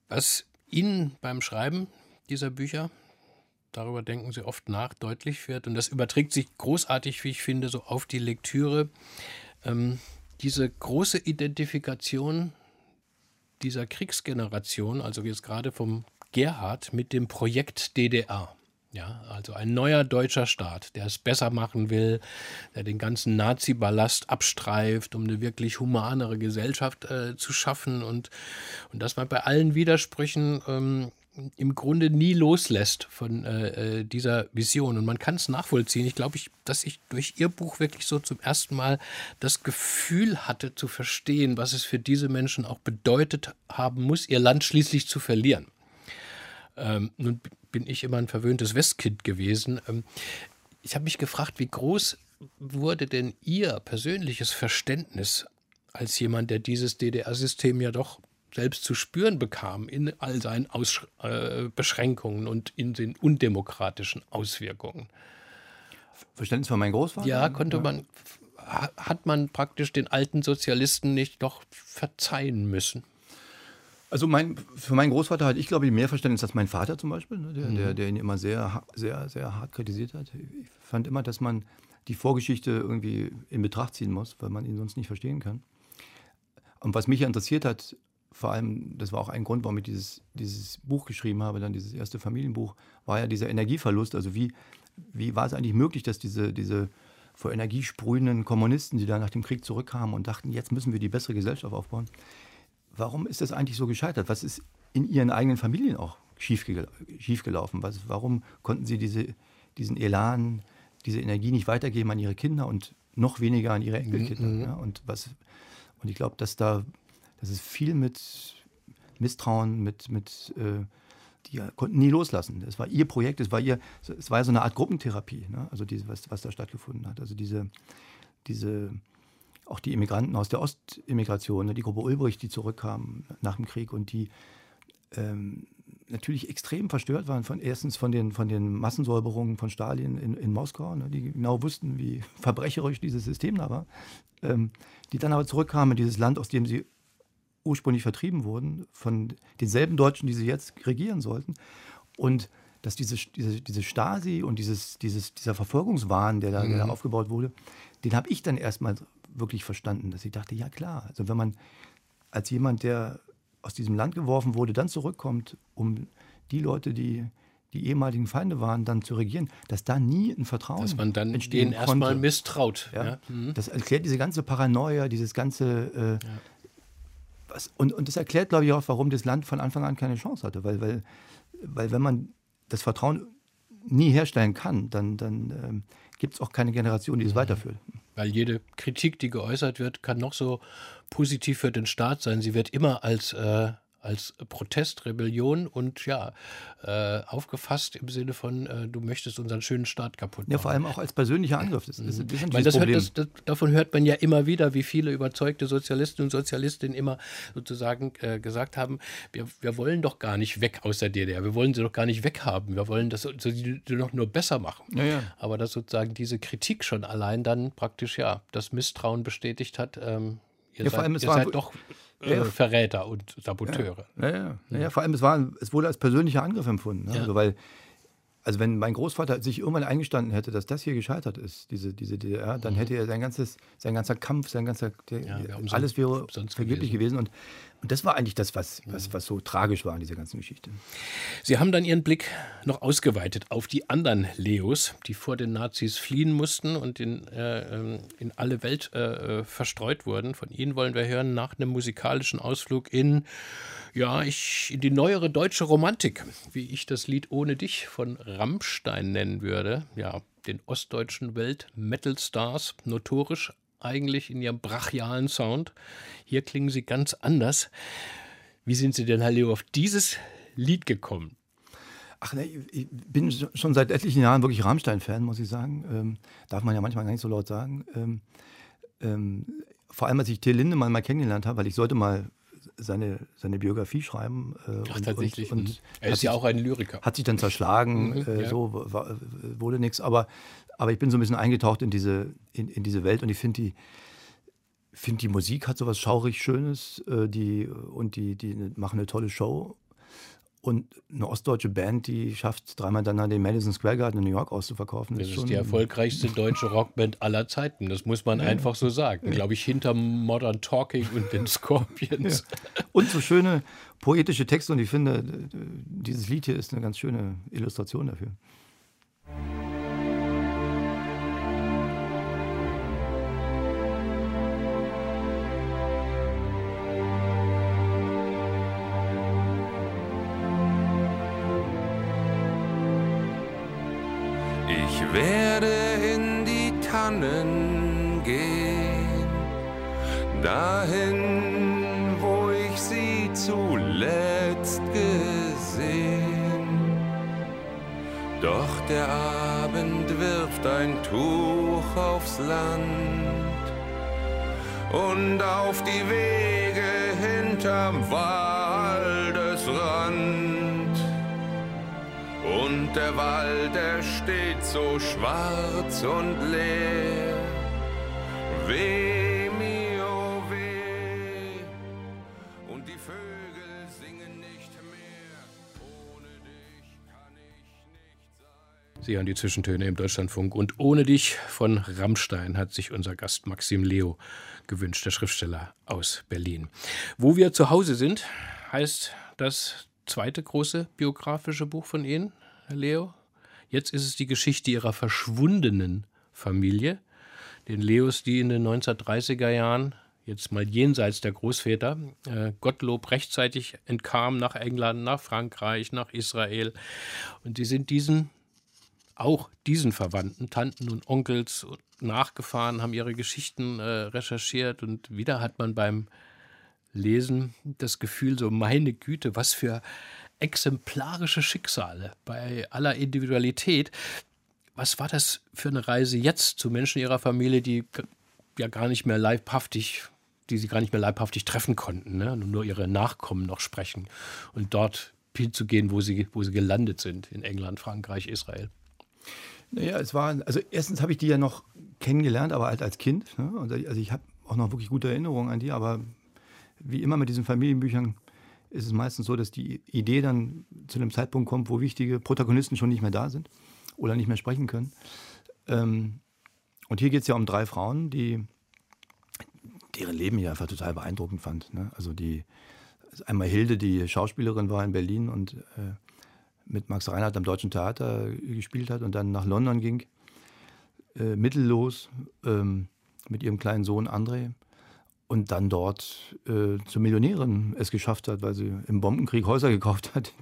Was Ihnen beim Schreiben dieser Bücher, darüber denken Sie oft nach, deutlich wird, und das überträgt sich großartig, wie ich finde, so auf die Lektüre, ähm, diese große Identifikation dieser Kriegsgeneration, also jetzt gerade vom Gerhard mit dem Projekt DDR. Ja, also ein neuer deutscher Staat, der es besser machen will, der den ganzen Nazi-Ballast abstreift, um eine wirklich humanere Gesellschaft äh, zu schaffen und, und dass man bei allen Widersprüchen ähm, im Grunde nie loslässt von äh, äh, dieser Vision. Und man kann es nachvollziehen. Ich glaube, ich, dass ich durch Ihr Buch wirklich so zum ersten Mal das Gefühl hatte zu verstehen, was es für diese Menschen auch bedeutet haben muss, ihr Land schließlich zu verlieren. Ähm, nun bin ich immer ein verwöhntes Westkind gewesen. Ähm, ich habe mich gefragt, wie groß wurde denn Ihr persönliches Verständnis als jemand, der dieses DDR-System ja doch selbst zu spüren bekam in all seinen Aus äh, Beschränkungen und in den undemokratischen Auswirkungen. Verständnis von meinem Großvater? Ja, konnte ja. man, hat man praktisch den alten Sozialisten nicht doch verzeihen müssen? Also mein, für meinen Großvater hatte ich, glaube ich, mehr Verständnis als mein Vater zum Beispiel, ne, der, mhm. der, der ihn immer sehr, sehr, sehr hart kritisiert hat. Ich fand immer, dass man die Vorgeschichte irgendwie in Betracht ziehen muss, weil man ihn sonst nicht verstehen kann. Und was mich interessiert hat, vor allem, das war auch ein Grund, warum ich dieses, dieses Buch geschrieben habe, dann dieses erste Familienbuch, war ja dieser Energieverlust. Also wie, wie war es eigentlich möglich, dass diese, diese vor Energie sprühenden Kommunisten, die da nach dem Krieg zurückkamen und dachten, jetzt müssen wir die bessere Gesellschaft aufbauen, warum ist das eigentlich so gescheitert? Was ist in ihren eigenen Familien auch schiefgelaufen? Was, warum konnten sie diese, diesen Elan, diese Energie nicht weitergeben an ihre Kinder und noch weniger an ihre Enkelkinder? Mhm. Ja, und, was, und ich glaube, dass da das ist viel mit Misstrauen, mit, mit äh, die konnten nie loslassen. Es war ihr Projekt, es war ihr, es war so eine Art Gruppentherapie, ne? also diese, was, was da stattgefunden hat. Also diese, diese, auch die Immigranten aus der Ostimmigration, ne? die Gruppe Ulbricht, die zurückkamen nach dem Krieg und die ähm, natürlich extrem verstört waren von erstens von den, von den Massensäuberungen von Stalin in, in Moskau, ne, die genau wussten, wie verbrecherisch dieses System da war, ähm, die dann aber zurückkamen in dieses Land, aus dem sie ursprünglich vertrieben wurden, von denselben Deutschen, die sie jetzt regieren sollten. Und dass diese, diese, diese Stasi und dieses, dieses, dieser Verfolgungswahn, der da, mhm. der da mhm. aufgebaut wurde, den habe ich dann erstmal wirklich verstanden, dass ich dachte, ja klar, also wenn man als jemand, der aus diesem Land geworfen wurde, dann zurückkommt, um die Leute, die die ehemaligen Feinde waren, dann zu regieren, dass da nie ein Vertrauen Dass man dann denen erstmal misstraut. Ja? ja? Mhm. Das erklärt diese ganze Paranoia, dieses ganze. Äh, ja. Was, und, und das erklärt, glaube ich, auch, warum das Land von Anfang an keine Chance hatte. Weil, weil, weil wenn man das Vertrauen nie herstellen kann, dann, dann ähm, gibt es auch keine Generation, die es mhm. weiterführt. Weil jede Kritik, die geäußert wird, kann noch so positiv für den Staat sein. Sie wird immer als äh, als Protest, Rebellion und ja, äh, aufgefasst im Sinne von, äh, du möchtest unseren schönen Staat kaputt machen. Ja, vor allem auch als persönlicher Angriff. Das, das, das, Weil das, hört, das, das davon hört man ja immer wieder, wie viele überzeugte Sozialisten und Sozialistinnen immer sozusagen äh, gesagt haben, wir, wir wollen doch gar nicht weg aus der DDR, wir wollen sie doch gar nicht weghaben, wir wollen das sie noch nur besser machen. Ja, ja. Aber dass sozusagen diese Kritik schon allein dann praktisch ja das Misstrauen bestätigt hat, ähm, ihr, ja, seid, ihr seid doch äh, Verräter und Saboteure. Ja, ja, ja. ja, vor allem es, war, es wurde als persönlicher Angriff empfunden. Ne? Also, weil, also wenn mein Großvater sich irgendwann eingestanden hätte, dass das hier gescheitert ist, diese, diese DDR, dann mhm. hätte er sein ganzes, sein ganzer Kampf, sein ganzer, der, alles wäre vergeblich gewesen. gewesen. Und und das war eigentlich das, was, was, was so tragisch war in dieser ganzen Geschichte. Sie haben dann Ihren Blick noch ausgeweitet auf die anderen Leos, die vor den Nazis fliehen mussten und in, äh, ähm, in alle Welt äh, äh, verstreut wurden. Von Ihnen wollen wir hören nach einem musikalischen Ausflug in, ja, ich, in die neuere deutsche Romantik, wie ich das Lied Ohne dich von Rammstein nennen würde. Ja, den ostdeutschen Welt-Metal-Stars, notorisch eigentlich in ihrem brachialen Sound. Hier klingen sie ganz anders. Wie sind Sie denn, Herr Leo, auf dieses Lied gekommen? Ach ne, ich bin schon seit etlichen Jahren wirklich Rammstein-Fan, muss ich sagen. Ähm, darf man ja manchmal gar nicht so laut sagen. Ähm, ähm, vor allem, als ich Till Lindemann mal kennengelernt habe, weil ich sollte mal seine, seine Biografie schreiben. Äh, Ach, und, tatsächlich. Und, und mhm. er ist ja auch ein Lyriker. Hat sich dann zerschlagen, mhm, äh, ja. so war, wurde nichts. Aber aber ich bin so ein bisschen eingetaucht in diese, in, in diese Welt und ich finde die, find die Musik hat so was schaurig Schönes äh, die, und die, die machen eine tolle Show. Und eine ostdeutsche Band, die schafft dreimal dann den Madison Square Garden in New York auszuverkaufen. Das, das ist, die erfolgreichste deutsche Rockband aller Zeiten. Das muss man ja. einfach so sagen. Ja. Glaube ich, hinter Modern Talking und den Scorpions. Ja. Und so schöne poetische Texte. Und ich finde, dieses Lied hier ist eine ganz schöne Illustration dafür. Werde in die Tannen gehen, dahin, wo ich sie zuletzt gesehen. Doch der Abend wirft ein Tuch aufs Land und auf die Wege hinterm Waldesrand. Und der Wald, der steht so schwarz und leer. Weh mir, oh weh. Und die Vögel singen nicht mehr. Ohne dich kann ich. Sie hören die Zwischentöne im Deutschlandfunk. Und ohne dich von Rammstein hat sich unser Gast Maxim Leo gewünscht, der Schriftsteller aus Berlin. Wo wir zu Hause sind, heißt das zweite große biografische Buch von Ihnen, Herr Leo. Jetzt ist es die Geschichte ihrer verschwundenen Familie, den Leos, die in den 1930er Jahren, jetzt mal jenseits der Großväter, äh, Gottlob rechtzeitig entkamen nach England, nach Frankreich, nach Israel. Und sie sind diesen, auch diesen Verwandten, Tanten und Onkels nachgefahren, haben ihre Geschichten äh, recherchiert und wieder hat man beim Lesen das Gefühl, so meine Güte, was für exemplarische Schicksale bei aller Individualität. Was war das für eine Reise jetzt zu Menschen ihrer Familie, die ja gar nicht mehr leibhaftig, die sie gar nicht mehr leibhaftig treffen konnten, ne? nur ihre Nachkommen noch sprechen und dort hinzugehen, wo sie, wo sie gelandet sind, in England, Frankreich, Israel? Naja, es war, also erstens habe ich die ja noch kennengelernt, aber halt als Kind. Ne? Also ich habe auch noch wirklich gute Erinnerungen an die, aber wie immer mit diesen Familienbüchern ist es meistens so, dass die Idee dann zu einem Zeitpunkt kommt, wo wichtige Protagonisten schon nicht mehr da sind oder nicht mehr sprechen können. Ähm, und hier geht es ja um drei Frauen, die deren Leben ich einfach total beeindruckend fand. Ne? Also die einmal Hilde, die Schauspielerin war in Berlin und äh, mit Max Reinhardt am Deutschen Theater gespielt hat und dann nach London ging, äh, mittellos, ähm, mit ihrem kleinen Sohn André und dann dort äh, zur Millionärin es geschafft hat, weil sie im Bombenkrieg Häuser gekauft hat,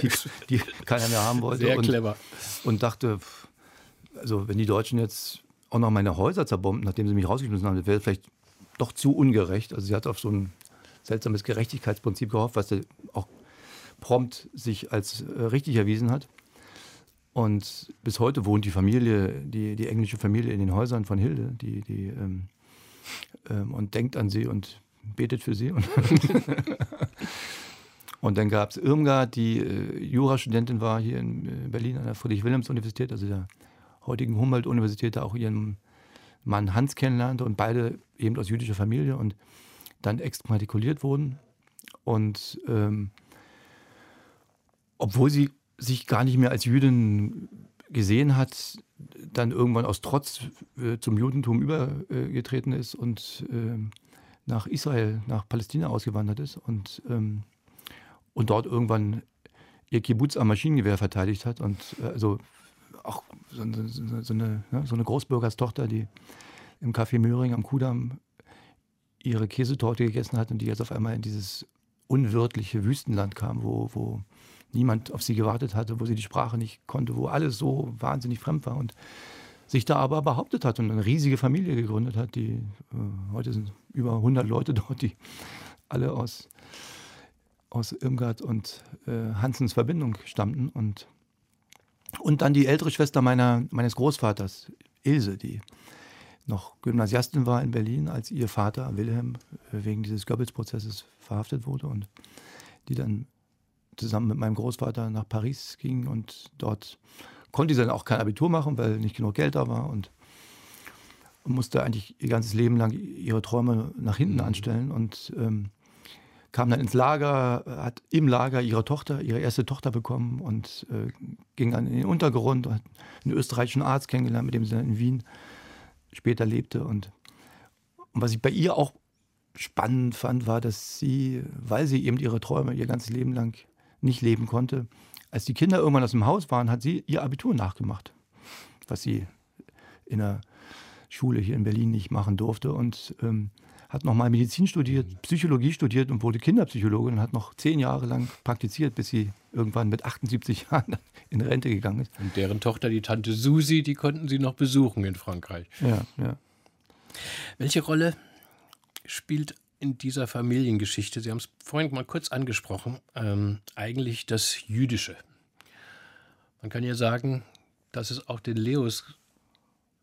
die, die, die keiner mehr haben wollte. Sehr und, clever. Und dachte, also wenn die Deutschen jetzt auch noch meine Häuser zerbomben, nachdem sie mich rausgeschmissen haben, das wäre vielleicht doch zu ungerecht. Also sie hat auf so ein seltsames Gerechtigkeitsprinzip gehofft, was auch prompt sich als äh, richtig erwiesen hat. Und bis heute wohnt die Familie, die, die englische Familie in den Häusern von Hilde, die, die, ähm, ähm, und denkt an sie und betet für sie. Und, und dann gab es Irmgard, die äh, Jurastudentin war hier in äh, Berlin an der Friedrich-Wilhelms-Universität, also der heutigen Humboldt-Universität, da auch ihren Mann Hans kennenlernte und beide eben aus jüdischer Familie und dann exmatrikuliert wurden. Und ähm, obwohl sie sich gar nicht mehr als Jüdin gesehen hat, dann irgendwann aus Trotz äh, zum Judentum übergetreten ist und äh, nach Israel, nach Palästina ausgewandert ist und, ähm, und dort irgendwann ihr Kibbutz am Maschinengewehr verteidigt hat und äh, also auch so eine, so eine, ne, so eine Großbürgerstochter, die im Café Möhring am Kudamm ihre Käsetorte gegessen hat und die jetzt auf einmal in dieses unwirtliche Wüstenland kam, wo, wo niemand auf sie gewartet hatte, wo sie die Sprache nicht konnte, wo alles so wahnsinnig fremd war und sich da aber behauptet hat und eine riesige Familie gegründet hat, die äh, heute sind über 100 Leute dort, die alle aus, aus Irmgard und äh, Hansens Verbindung stammten und und dann die ältere Schwester meiner, meines Großvaters, Ilse, die noch Gymnasiastin war in Berlin, als ihr Vater Wilhelm äh, wegen dieses Goebbels-Prozesses verhaftet wurde und die dann zusammen mit meinem Großvater nach Paris ging und dort konnte sie dann auch kein Abitur machen, weil nicht genug Geld da war und musste eigentlich ihr ganzes Leben lang ihre Träume nach hinten mhm. anstellen und ähm, kam dann ins Lager, hat im Lager ihre Tochter, ihre erste Tochter bekommen und äh, ging dann in den Untergrund, hat einen österreichischen Arzt kennengelernt, mit dem sie dann in Wien später lebte. Und, und was ich bei ihr auch spannend fand, war, dass sie, weil sie eben ihre Träume ihr ganzes Leben lang nicht leben konnte, als die Kinder irgendwann aus dem Haus waren, hat sie ihr Abitur nachgemacht, was sie in der Schule hier in Berlin nicht machen durfte. Und ähm, hat nochmal Medizin studiert, Psychologie studiert und wurde Kinderpsychologin und hat noch zehn Jahre lang praktiziert, bis sie irgendwann mit 78 Jahren in Rente gegangen ist. Und deren Tochter, die Tante Susi, die konnten sie noch besuchen in Frankreich. Ja, ja. Welche Rolle spielt in dieser Familiengeschichte, Sie haben es vorhin mal kurz angesprochen, ähm, eigentlich das Jüdische? Man kann ja sagen, dass es auch den Leos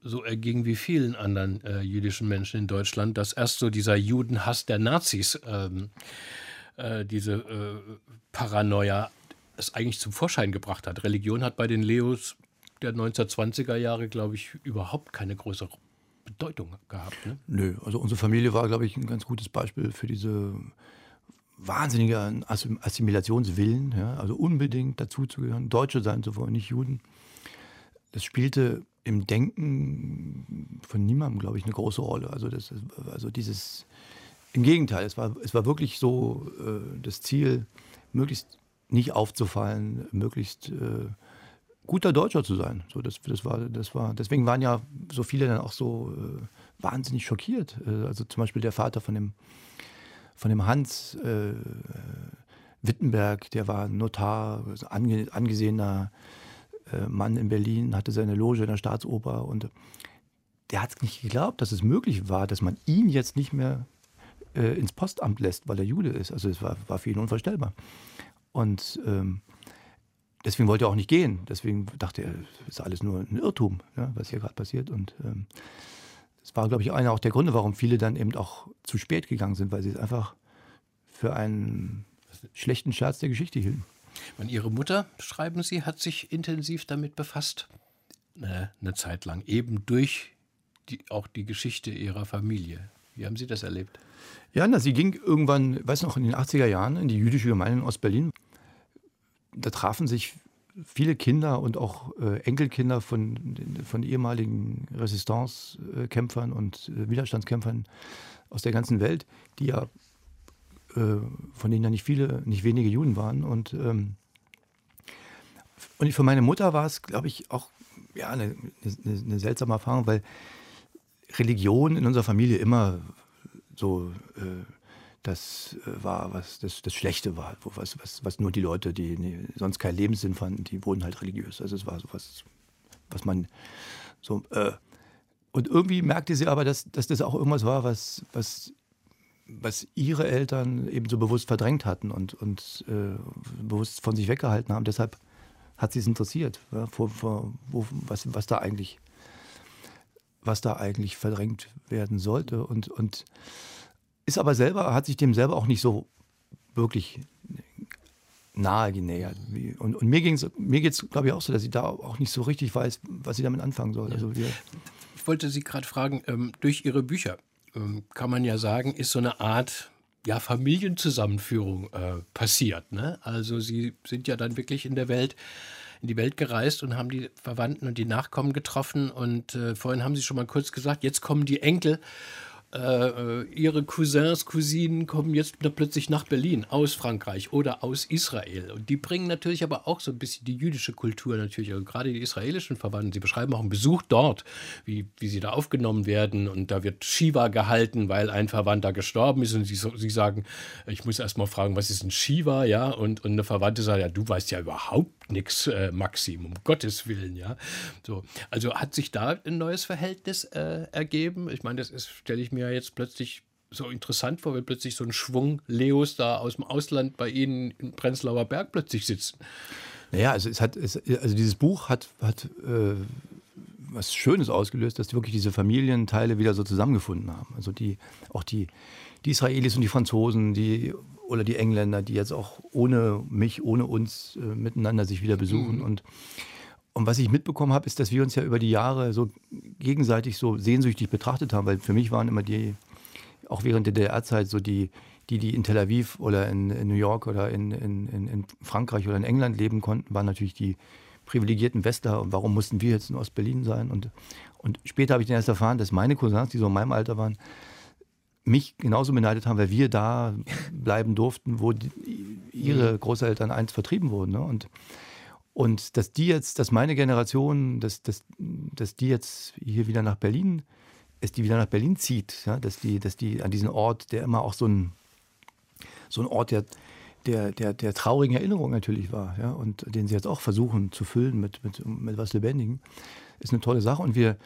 so erging wie vielen anderen äh, jüdischen Menschen in Deutschland, dass erst so dieser Judenhass der Nazis, ähm, äh, diese äh, Paranoia, es eigentlich zum Vorschein gebracht hat. Religion hat bei den Leos der 1920er Jahre, glaube ich, überhaupt keine größere Bedeutung gehabt. Ne? Nö, also unsere Familie war, glaube ich, ein ganz gutes Beispiel für diese wahnsinnige Assimilationswillen, ja, also unbedingt dazuzugehören, Deutsche sein zu wollen, nicht Juden. Das spielte im Denken von niemandem, glaube ich, eine große Rolle. Also, das, also dieses, im Gegenteil, es war, es war wirklich so äh, das Ziel, möglichst nicht aufzufallen, möglichst äh, guter Deutscher zu sein. So, das, das war, das war, deswegen waren ja so viele dann auch so äh, wahnsinnig schockiert. Äh, also zum Beispiel der Vater von dem, von dem Hans äh, Wittenberg, der war Notar, ange, angesehener äh, Mann in Berlin, hatte seine Loge in der Staatsoper und der hat nicht geglaubt, dass es möglich war, dass man ihn jetzt nicht mehr äh, ins Postamt lässt, weil er Jude ist. Also es war, war für ihn unvorstellbar. Und ähm, deswegen wollte er auch nicht gehen. Deswegen dachte er, es ist alles nur ein Irrtum, ja, was hier gerade passiert. Und ähm, das war, glaube ich, einer auch der Gründe, warum viele dann eben auch zu spät gegangen sind, weil sie es einfach für einen schlechten Scherz der Geschichte hielten. Und Ihre Mutter, schreiben Sie, hat sich intensiv damit befasst, eine, eine Zeit lang, eben durch die, auch die Geschichte Ihrer Familie. Wie haben Sie das erlebt? Ja, na, sie ging irgendwann, weiß noch, in den 80er Jahren in die jüdische Gemeinde in Ostberlin. Da trafen sich viele Kinder und auch äh, Enkelkinder von, von ehemaligen Resistance-Kämpfern und äh, Widerstandskämpfern aus der ganzen Welt, die ja äh, von denen ja nicht viele, nicht wenige Juden waren. Und, ähm, und für meine Mutter war es, glaube ich, auch ja, eine, eine, eine, seltsame Erfahrung, weil Religion in unserer Familie immer so äh, das äh, war, was das, das Schlechte war, was, was, was nur die Leute, die sonst keinen Lebenssinn fanden, die wurden halt religiös. Also es war so was, was man so. Äh, und irgendwie merkte sie aber, dass, dass das auch irgendwas war, was, was, was ihre Eltern eben so bewusst verdrängt hatten und, und äh, bewusst von sich weggehalten haben. Deshalb hat sie es interessiert, ja, vor, vor, wo, was, was da eigentlich was da eigentlich verdrängt werden sollte. Und, und ist aber selber, hat sich dem selber auch nicht so wirklich nahe genähert. Und, und mir, geht es, glaube ich, auch so, dass ich da auch nicht so richtig weiß, was sie damit anfangen soll. Also wir, ich wollte Sie gerade fragen, ähm, durch Ihre Bücher ähm, kann man ja sagen, ist so eine Art ja, Familienzusammenführung äh, passiert. Ne? Also Sie sind ja dann wirklich in der Welt in die Welt gereist und haben die Verwandten und die Nachkommen getroffen. Und äh, vorhin haben Sie schon mal kurz gesagt, jetzt kommen die Enkel äh, ihre Cousins, Cousinen kommen jetzt plötzlich nach Berlin aus Frankreich oder aus Israel. Und die bringen natürlich aber auch so ein bisschen die jüdische Kultur natürlich, also gerade die israelischen Verwandten. Sie beschreiben auch einen Besuch dort, wie, wie sie da aufgenommen werden. Und da wird Shiva gehalten, weil ein Verwandter gestorben ist. Und sie, sie sagen, ich muss erst mal fragen, was ist ein Shiva? Ja, und, und eine Verwandte sagt, ja, du weißt ja überhaupt nichts, äh, Maxim, um Gottes Willen, ja. So, also hat sich da ein neues Verhältnis äh, ergeben? Ich meine, das stelle ich mir jetzt plötzlich so interessant vor, wenn plötzlich so ein Schwung Leos da aus dem Ausland bei Ihnen in Prenzlauer Berg plötzlich sitzen. Naja, also es hat, es, also dieses Buch hat, hat äh, was Schönes ausgelöst, dass wirklich diese Familienteile wieder so zusammengefunden haben. Also die, auch die, die Israelis und die Franzosen, die oder die Engländer, die jetzt auch ohne mich, ohne uns äh, miteinander sich wieder besuchen. Mhm. Und, und was ich mitbekommen habe, ist, dass wir uns ja über die Jahre so gegenseitig so sehnsüchtig betrachtet haben, weil für mich waren immer die, auch während der DDR-Zeit, so die, die, die in Tel Aviv oder in, in New York oder in, in, in Frankreich oder in England leben konnten, waren natürlich die privilegierten Westler. Und warum mussten wir jetzt in Ostberlin sein? Und, und später habe ich dann erst erfahren, dass meine Cousins, die so in meinem Alter waren, mich genauso beneidet haben, weil wir da bleiben durften, wo die, ihre mhm. Großeltern einst vertrieben wurden. Ne? Und, und dass die jetzt, dass meine Generation, dass, dass, dass die jetzt hier wieder nach Berlin, dass die wieder nach Berlin zieht, ja? dass, die, dass die an diesen Ort, der immer auch so ein, so ein Ort der, der, der, der traurigen Erinnerung natürlich war, ja? und den sie jetzt auch versuchen zu füllen mit, mit, mit was Lebendigem, ist eine tolle Sache. Und wir,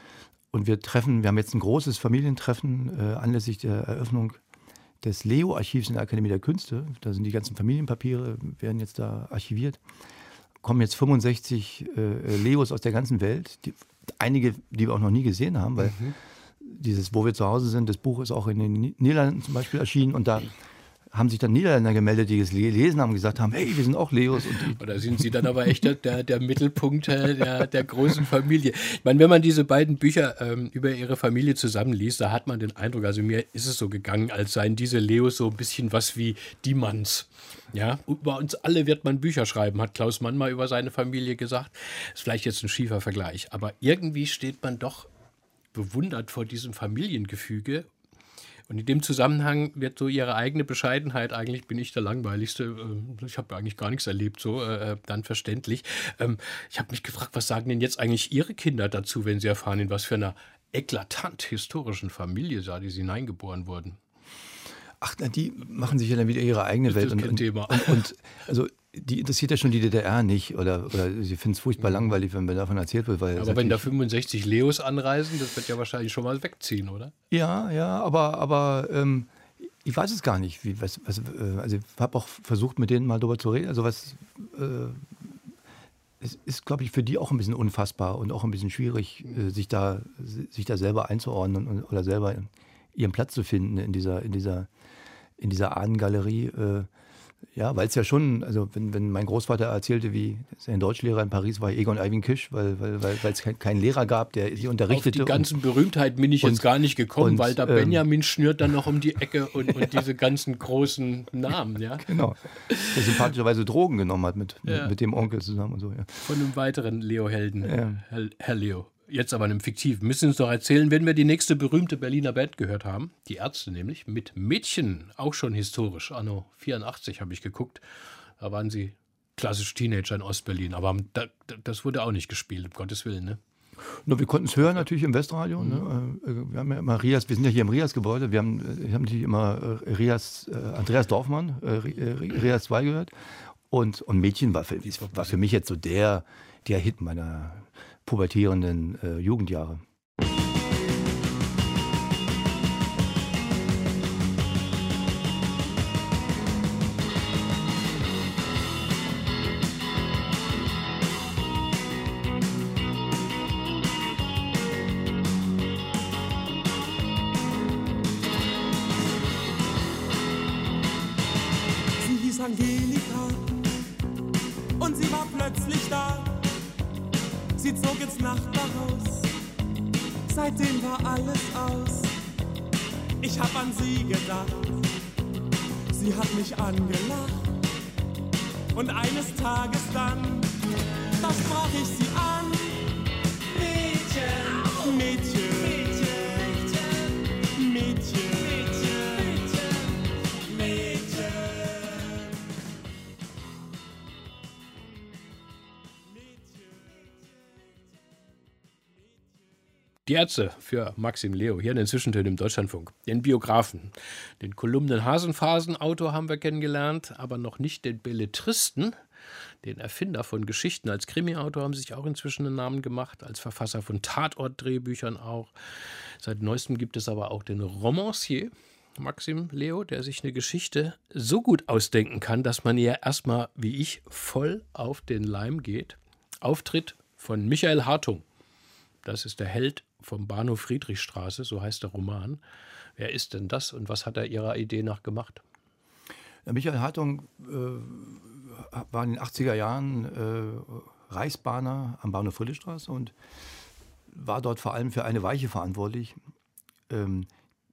und wir treffen, wir haben jetzt ein großes Familientreffen äh, anlässlich der Eröffnung des Leo-Archivs in der Akademie der Künste. Da sind die ganzen Familienpapiere, werden jetzt da archiviert. Kommen jetzt 65 äh, Leos aus der ganzen Welt. Die, einige, die wir auch noch nie gesehen haben, weil mhm. dieses Wo wir zu Hause sind, das Buch ist auch in den Niederlanden zum Beispiel erschienen und da haben sich dann Niederländer gemeldet, die es gelesen haben, gesagt haben, hey, wir sind auch Leos. Und Oder sind sie dann aber echt der, der Mittelpunkt der, der großen Familie? Ich meine, wenn man diese beiden Bücher ähm, über ihre Familie zusammenliest, da hat man den Eindruck, also mir ist es so gegangen, als seien diese Leos so ein bisschen was wie die Manns. Ja, über uns alle wird man Bücher schreiben, hat Klaus Mann mal über seine Familie gesagt. Ist vielleicht jetzt ein schiefer Vergleich, aber irgendwie steht man doch bewundert vor diesem Familiengefüge und in dem Zusammenhang wird so ihre eigene Bescheidenheit, eigentlich bin ich der Langweiligste, äh, ich habe eigentlich gar nichts erlebt, so äh, äh, dann verständlich. Ähm, ich habe mich gefragt, was sagen denn jetzt eigentlich Ihre Kinder dazu, wenn sie erfahren, in was für einer eklatant historischen Familie da die sie hineingeboren wurden? Ach, die machen sich ja dann wieder ihre eigene Welt. Das ist und, Thema. Und, und, also die interessiert ja schon die DDR nicht oder, oder sie finden es furchtbar langweilig, wenn mir davon erzählt wird. Weil aber wenn da 65 Leos anreisen, das wird ja wahrscheinlich schon mal wegziehen, oder? Ja, ja, aber, aber ähm, ich weiß es gar nicht. Wie, was, was, äh, also ich habe auch versucht, mit denen mal darüber zu reden. Also was äh, es ist, glaube ich, für die auch ein bisschen unfassbar und auch ein bisschen schwierig, äh, sich, da, sich da selber einzuordnen und, oder selber ihren Platz zu finden in dieser, in dieser, in dieser Ahnengalerie. Äh, ja, weil es ja schon, also wenn, wenn mein Großvater erzählte, wie sein Deutschlehrer in Paris war, Egon Alvin Kisch, weil weil weil es keinen kein Lehrer gab, der sie unterrichtete. Auf die ganzen Berühmtheiten bin ich und, jetzt gar nicht gekommen, und, weil da ähm, Benjamin schnürt dann noch um die Ecke und, und diese ganzen großen Namen, ja. Genau. Der sympathischerweise Drogen genommen hat mit, ja. mit, mit, dem Onkel zusammen und so, ja. Von einem weiteren Leo-Helden, ja. Herr, Herr, Leo. Jetzt aber einem fiktiven. Müssen Sie uns doch erzählen, wenn wir die nächste berühmte Berliner Band gehört haben, die Ärzte nämlich, mit Mädchen, auch schon historisch, anno 84 habe ich geguckt. Da waren sie klassisch Teenager in Ostberlin, aber da, das wurde auch nicht gespielt, um Gottes Willen, ne? No, wir konnten es hören natürlich im Westradio. Ne? Äh, Wir haben ja immer Rias, wir sind ja hier im Rias-Gebäude, wir haben, äh, wir haben natürlich immer äh, Rias, äh, Andreas Dorfmann, äh, äh, Rias 2 gehört. Und, und Mädchen war für, war für mich jetzt so der, der Hit meiner pubertierenden äh, Jugendjahre. Die Ärzte für Maxim Leo hier in den Zwischentönen im Deutschlandfunk. Den Biografen, den Kolumnen Hasenphasen-Autor haben wir kennengelernt, aber noch nicht den Belletristen. Den Erfinder von Geschichten als Krimi-Autor haben sich auch inzwischen einen Namen gemacht, als Verfasser von Tatort-Drehbüchern auch. Seit neuestem gibt es aber auch den Romancier, Maxim Leo, der sich eine Geschichte so gut ausdenken kann, dass man ihr erstmal, wie ich, voll auf den Leim geht. Auftritt von Michael Hartung. Das ist der Held vom Bahnhof Friedrichstraße, so heißt der Roman. Wer ist denn das und was hat er ihrer Idee nach gemacht? Ja, Michael Hartung äh, war in den 80er Jahren äh, Reichsbahner am Bahnhof Friedrichstraße und war dort vor allem für eine Weiche verantwortlich, ähm,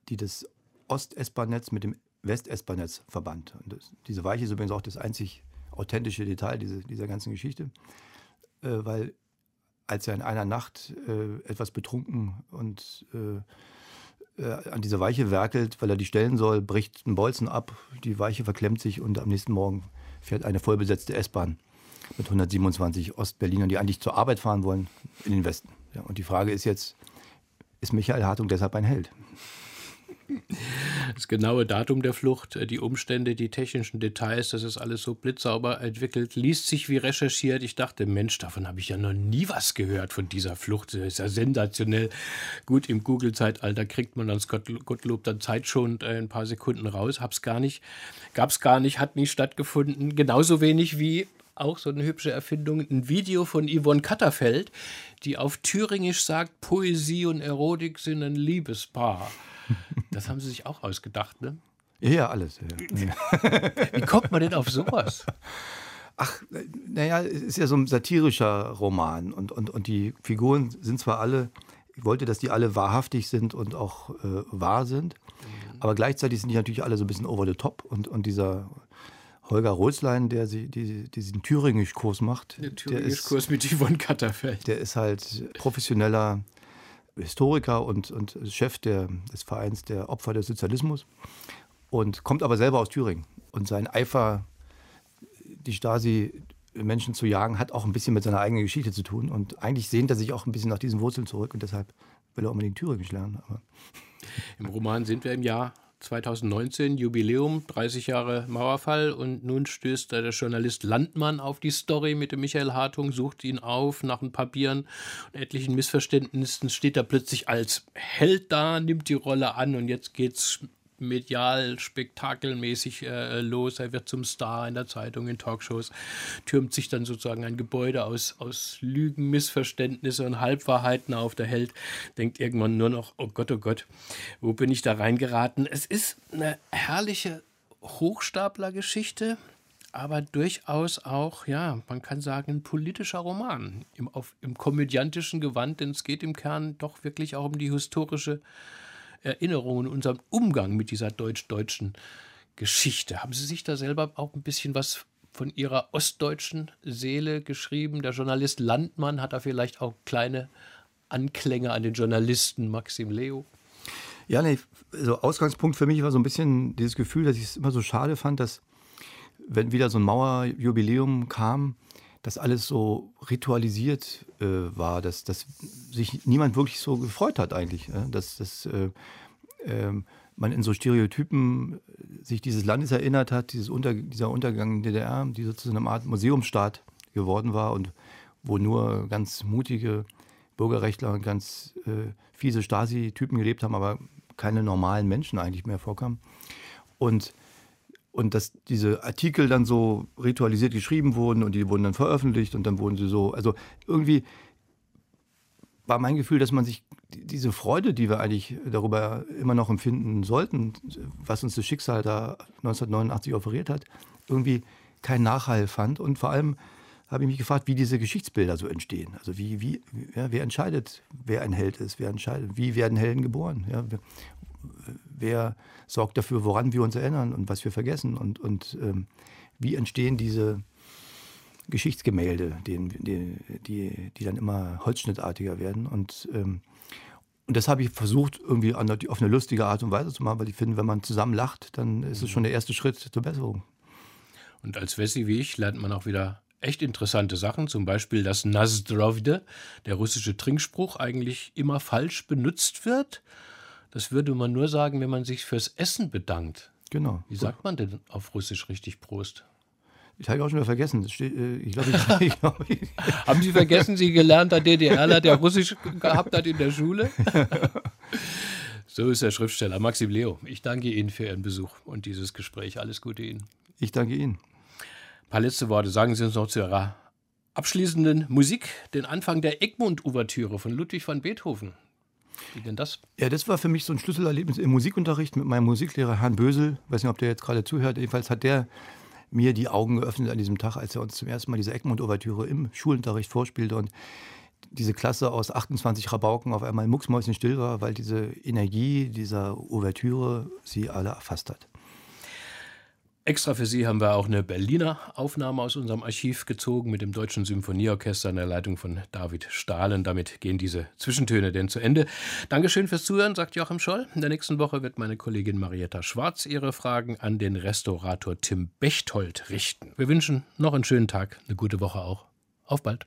die das Ost-S-Bahn-Netz mit dem West-S-Bahn-Netz verband. Das, diese Weiche ist übrigens auch das einzig authentische Detail diese, dieser ganzen Geschichte, äh, weil als er in einer Nacht äh, etwas betrunken und äh, äh, an dieser Weiche werkelt, weil er die stellen soll, bricht ein Bolzen ab, die Weiche verklemmt sich und am nächsten Morgen fährt eine vollbesetzte S-Bahn mit 127 Ostberlinern, die eigentlich zur Arbeit fahren wollen, in den Westen. Ja, und die Frage ist jetzt, ist Michael Hartung deshalb ein Held? Das genaue Datum der Flucht, äh, die Umstände, die technischen Details, das ist alles so blitzsauber entwickelt, liest sich wie recherchiert. Ich dachte, Mensch, davon habe ich ja noch nie was gehört von dieser Flucht. Das ist ja sensationell. Gut, im Google-Zeitalter kriegt man Gott- Gottlob dann zeitschonend äh, ein paar Sekunden raus. Hab's gar nicht, gab's gar nicht, hat nie stattgefunden. Genauso wenig wie auch so eine hübsche Erfindung, ein Video von Yvonne Katterfeld, die auf Thüringisch sagt, Poesie und Erotik sind ein Liebespaar. Das haben sie sich auch ausgedacht, ne? Ja, alles. Ja. Wie kommt man denn auf sowas? Ach, naja, es ist ja so ein satirischer Roman und, und, und die Figuren sind zwar alle, ich wollte, dass die alle wahrhaftig sind und auch äh, wahr sind, aber gleichzeitig sind die natürlich alle so ein bisschen over the top und, und dieser Holger Rolzlein, der sie, die, diesen Thüringisch-Kurs macht, Der Thüringisch-Kurs mit Yvonne Katterfeld. der ist halt professioneller Historiker und, und Chef der, des Vereins der Opfer des Sozialismus und kommt aber selber aus Thüringen. Und sein Eifer, die Stasi-Menschen zu jagen, hat auch ein bisschen mit seiner eigenen Geschichte zu tun. Und eigentlich sehnt er sich auch ein bisschen nach diesen Wurzeln zurück und deshalb will er unbedingt Thüringisch lernen. Aber Im Roman sind wir im Jahr 2019, Jubiläum, 30 Jahre Mauerfall und nun stößt der Journalist Landmann auf die Story mit dem Michael Hartung, sucht ihn auf nach ein paar Bieren und etlichen Missverständnissen, steht er plötzlich als Held da, nimmt die Rolle an und jetzt geht's medial, spektakelmäßig äh, los. Er wird zum Star in der Zeitung, in Talkshows, türmt sich dann sozusagen ein Gebäude aus, aus Lügen, Missverständnisse und Halbwahrheiten auf. Der Held denkt irgendwann nur noch, oh Gott, oh Gott, wo bin ich da reingeraten? Es ist eine herrliche Hochstaplergeschichte, aber durchaus auch, ja, man kann sagen, ein politischer Roman im, auf, im komödiantischen Gewand, denn es geht im Kern doch wirklich auch um die historische Erinnerung und unseren Umgang mit dieser deutsch-deutschen Geschichte. Haben Sie sich da selber auch ein bisschen was von Ihrer ostdeutschen Seele geschrieben? Der Journalist Landmann hat da vielleicht auch kleine Anklänge an den Journalisten Maxim Leo? Ja, nee, so Ausgangspunkt für mich war so ein bisschen dieses Gefühl, dass ich es immer so schade fand, dass wenn wieder so ein Mauerjubiläum kam, dass alles so ritualisiert äh, war, dass, dass sich niemand wirklich so gefreut hat eigentlich. Äh, dass, dass äh, ähm, man in so Stereotypen sich dieses Landes erinnert hat, dieses Unter, dieser Untergang in DDR, die sozusagen eine Art Museumsstaat geworden war und wo nur ganz mutige Bürgerrechtler und ganz äh, fiese Stasi-Typen gelebt haben, aber keine normalen Menschen eigentlich mehr vorkamen. Und und dass diese Artikel dann so ritualisiert geschrieben wurden und die wurden dann veröffentlicht und dann wurden sie so, also irgendwie war mein Gefühl, dass man sich diese Freude, die wir eigentlich darüber immer noch empfinden sollten, was uns das Schicksal da 1989 offeriert hat, irgendwie keinen Nachhall fand. Und vor allem habe ich mich gefragt, wie diese Geschichtsbilder so entstehen. Also wie, wie, ja, wer entscheidet, wer ein Held ist, wer entscheidet, wie werden Helden geboren? Ja, wer sorgt dafür, woran wir uns erinnern und was wir vergessen und, und ähm, wie entstehen diese Geschichtsgemälde, die, die, die, die dann immer holzschnittartiger werden. Und, ähm, und das habe ich versucht, irgendwie auf eine lustige Art und Weise zu machen, weil ich finde, wenn man zusammen lacht, dann ist es schon der erste Schritt zur Besserung. Und als Wessi wie ich lernt man auch wieder echt interessante Sachen, zum Beispiel, dass Nazdrovde, der russische Trinkspruch, eigentlich immer falsch benutzt wird. Das würde man nur sagen, wenn man sich fürs Essen bedankt. Genau. Wie sagt man denn auf Russisch richtig Prost? Ich habe auch schon wieder vergessen. Steht, äh, ich glaub, ich, ich glaub, ich Haben Sie vergessen, Sie gelernter DDRler, der Russisch gehabt hat in der Schule? so ist der Schriftsteller Maxim Leo. Ich danke Ihnen für Ihren Besuch und dieses Gespräch. Alles Gute Ihnen. Ich danke Ihnen. Ein paar letzte Worte. Sagen Sie uns noch zu Ihrer abschließenden Musik den Anfang der Egmont-Ouvertüre von Ludwig van Beethoven. Wie denn das? Ja, das war für mich so ein Schlüsselerlebnis im Musikunterricht mit meinem Musiklehrer Herrn Bösel. Ich weiß nicht, ob der jetzt gerade zuhört. Jedenfalls hat der mir die Augen geöffnet an diesem Tag, als er uns zum ersten Mal diese Egmont-Ouvertüre im Schulunterricht vorspielte und diese Klasse aus 28 Rabauken auf einmal mucksmäuschenstill war, weil diese Energie dieser Ouvertüre sie alle erfasst hat. Extra für Sie haben wir auch eine Berliner Aufnahme aus unserem Archiv gezogen mit dem Deutschen Symphonieorchester in der Leitung von David Stahlen. Damit gehen diese Zwischentöne denn zu Ende. Dankeschön fürs Zuhören, sagt Joachim Scholl. In der nächsten Woche wird meine Kollegin Marietta Schwarz ihre Fragen an den Restaurator Tim Bechtold richten. Wir wünschen noch einen schönen Tag, eine gute Woche auch. Auf bald.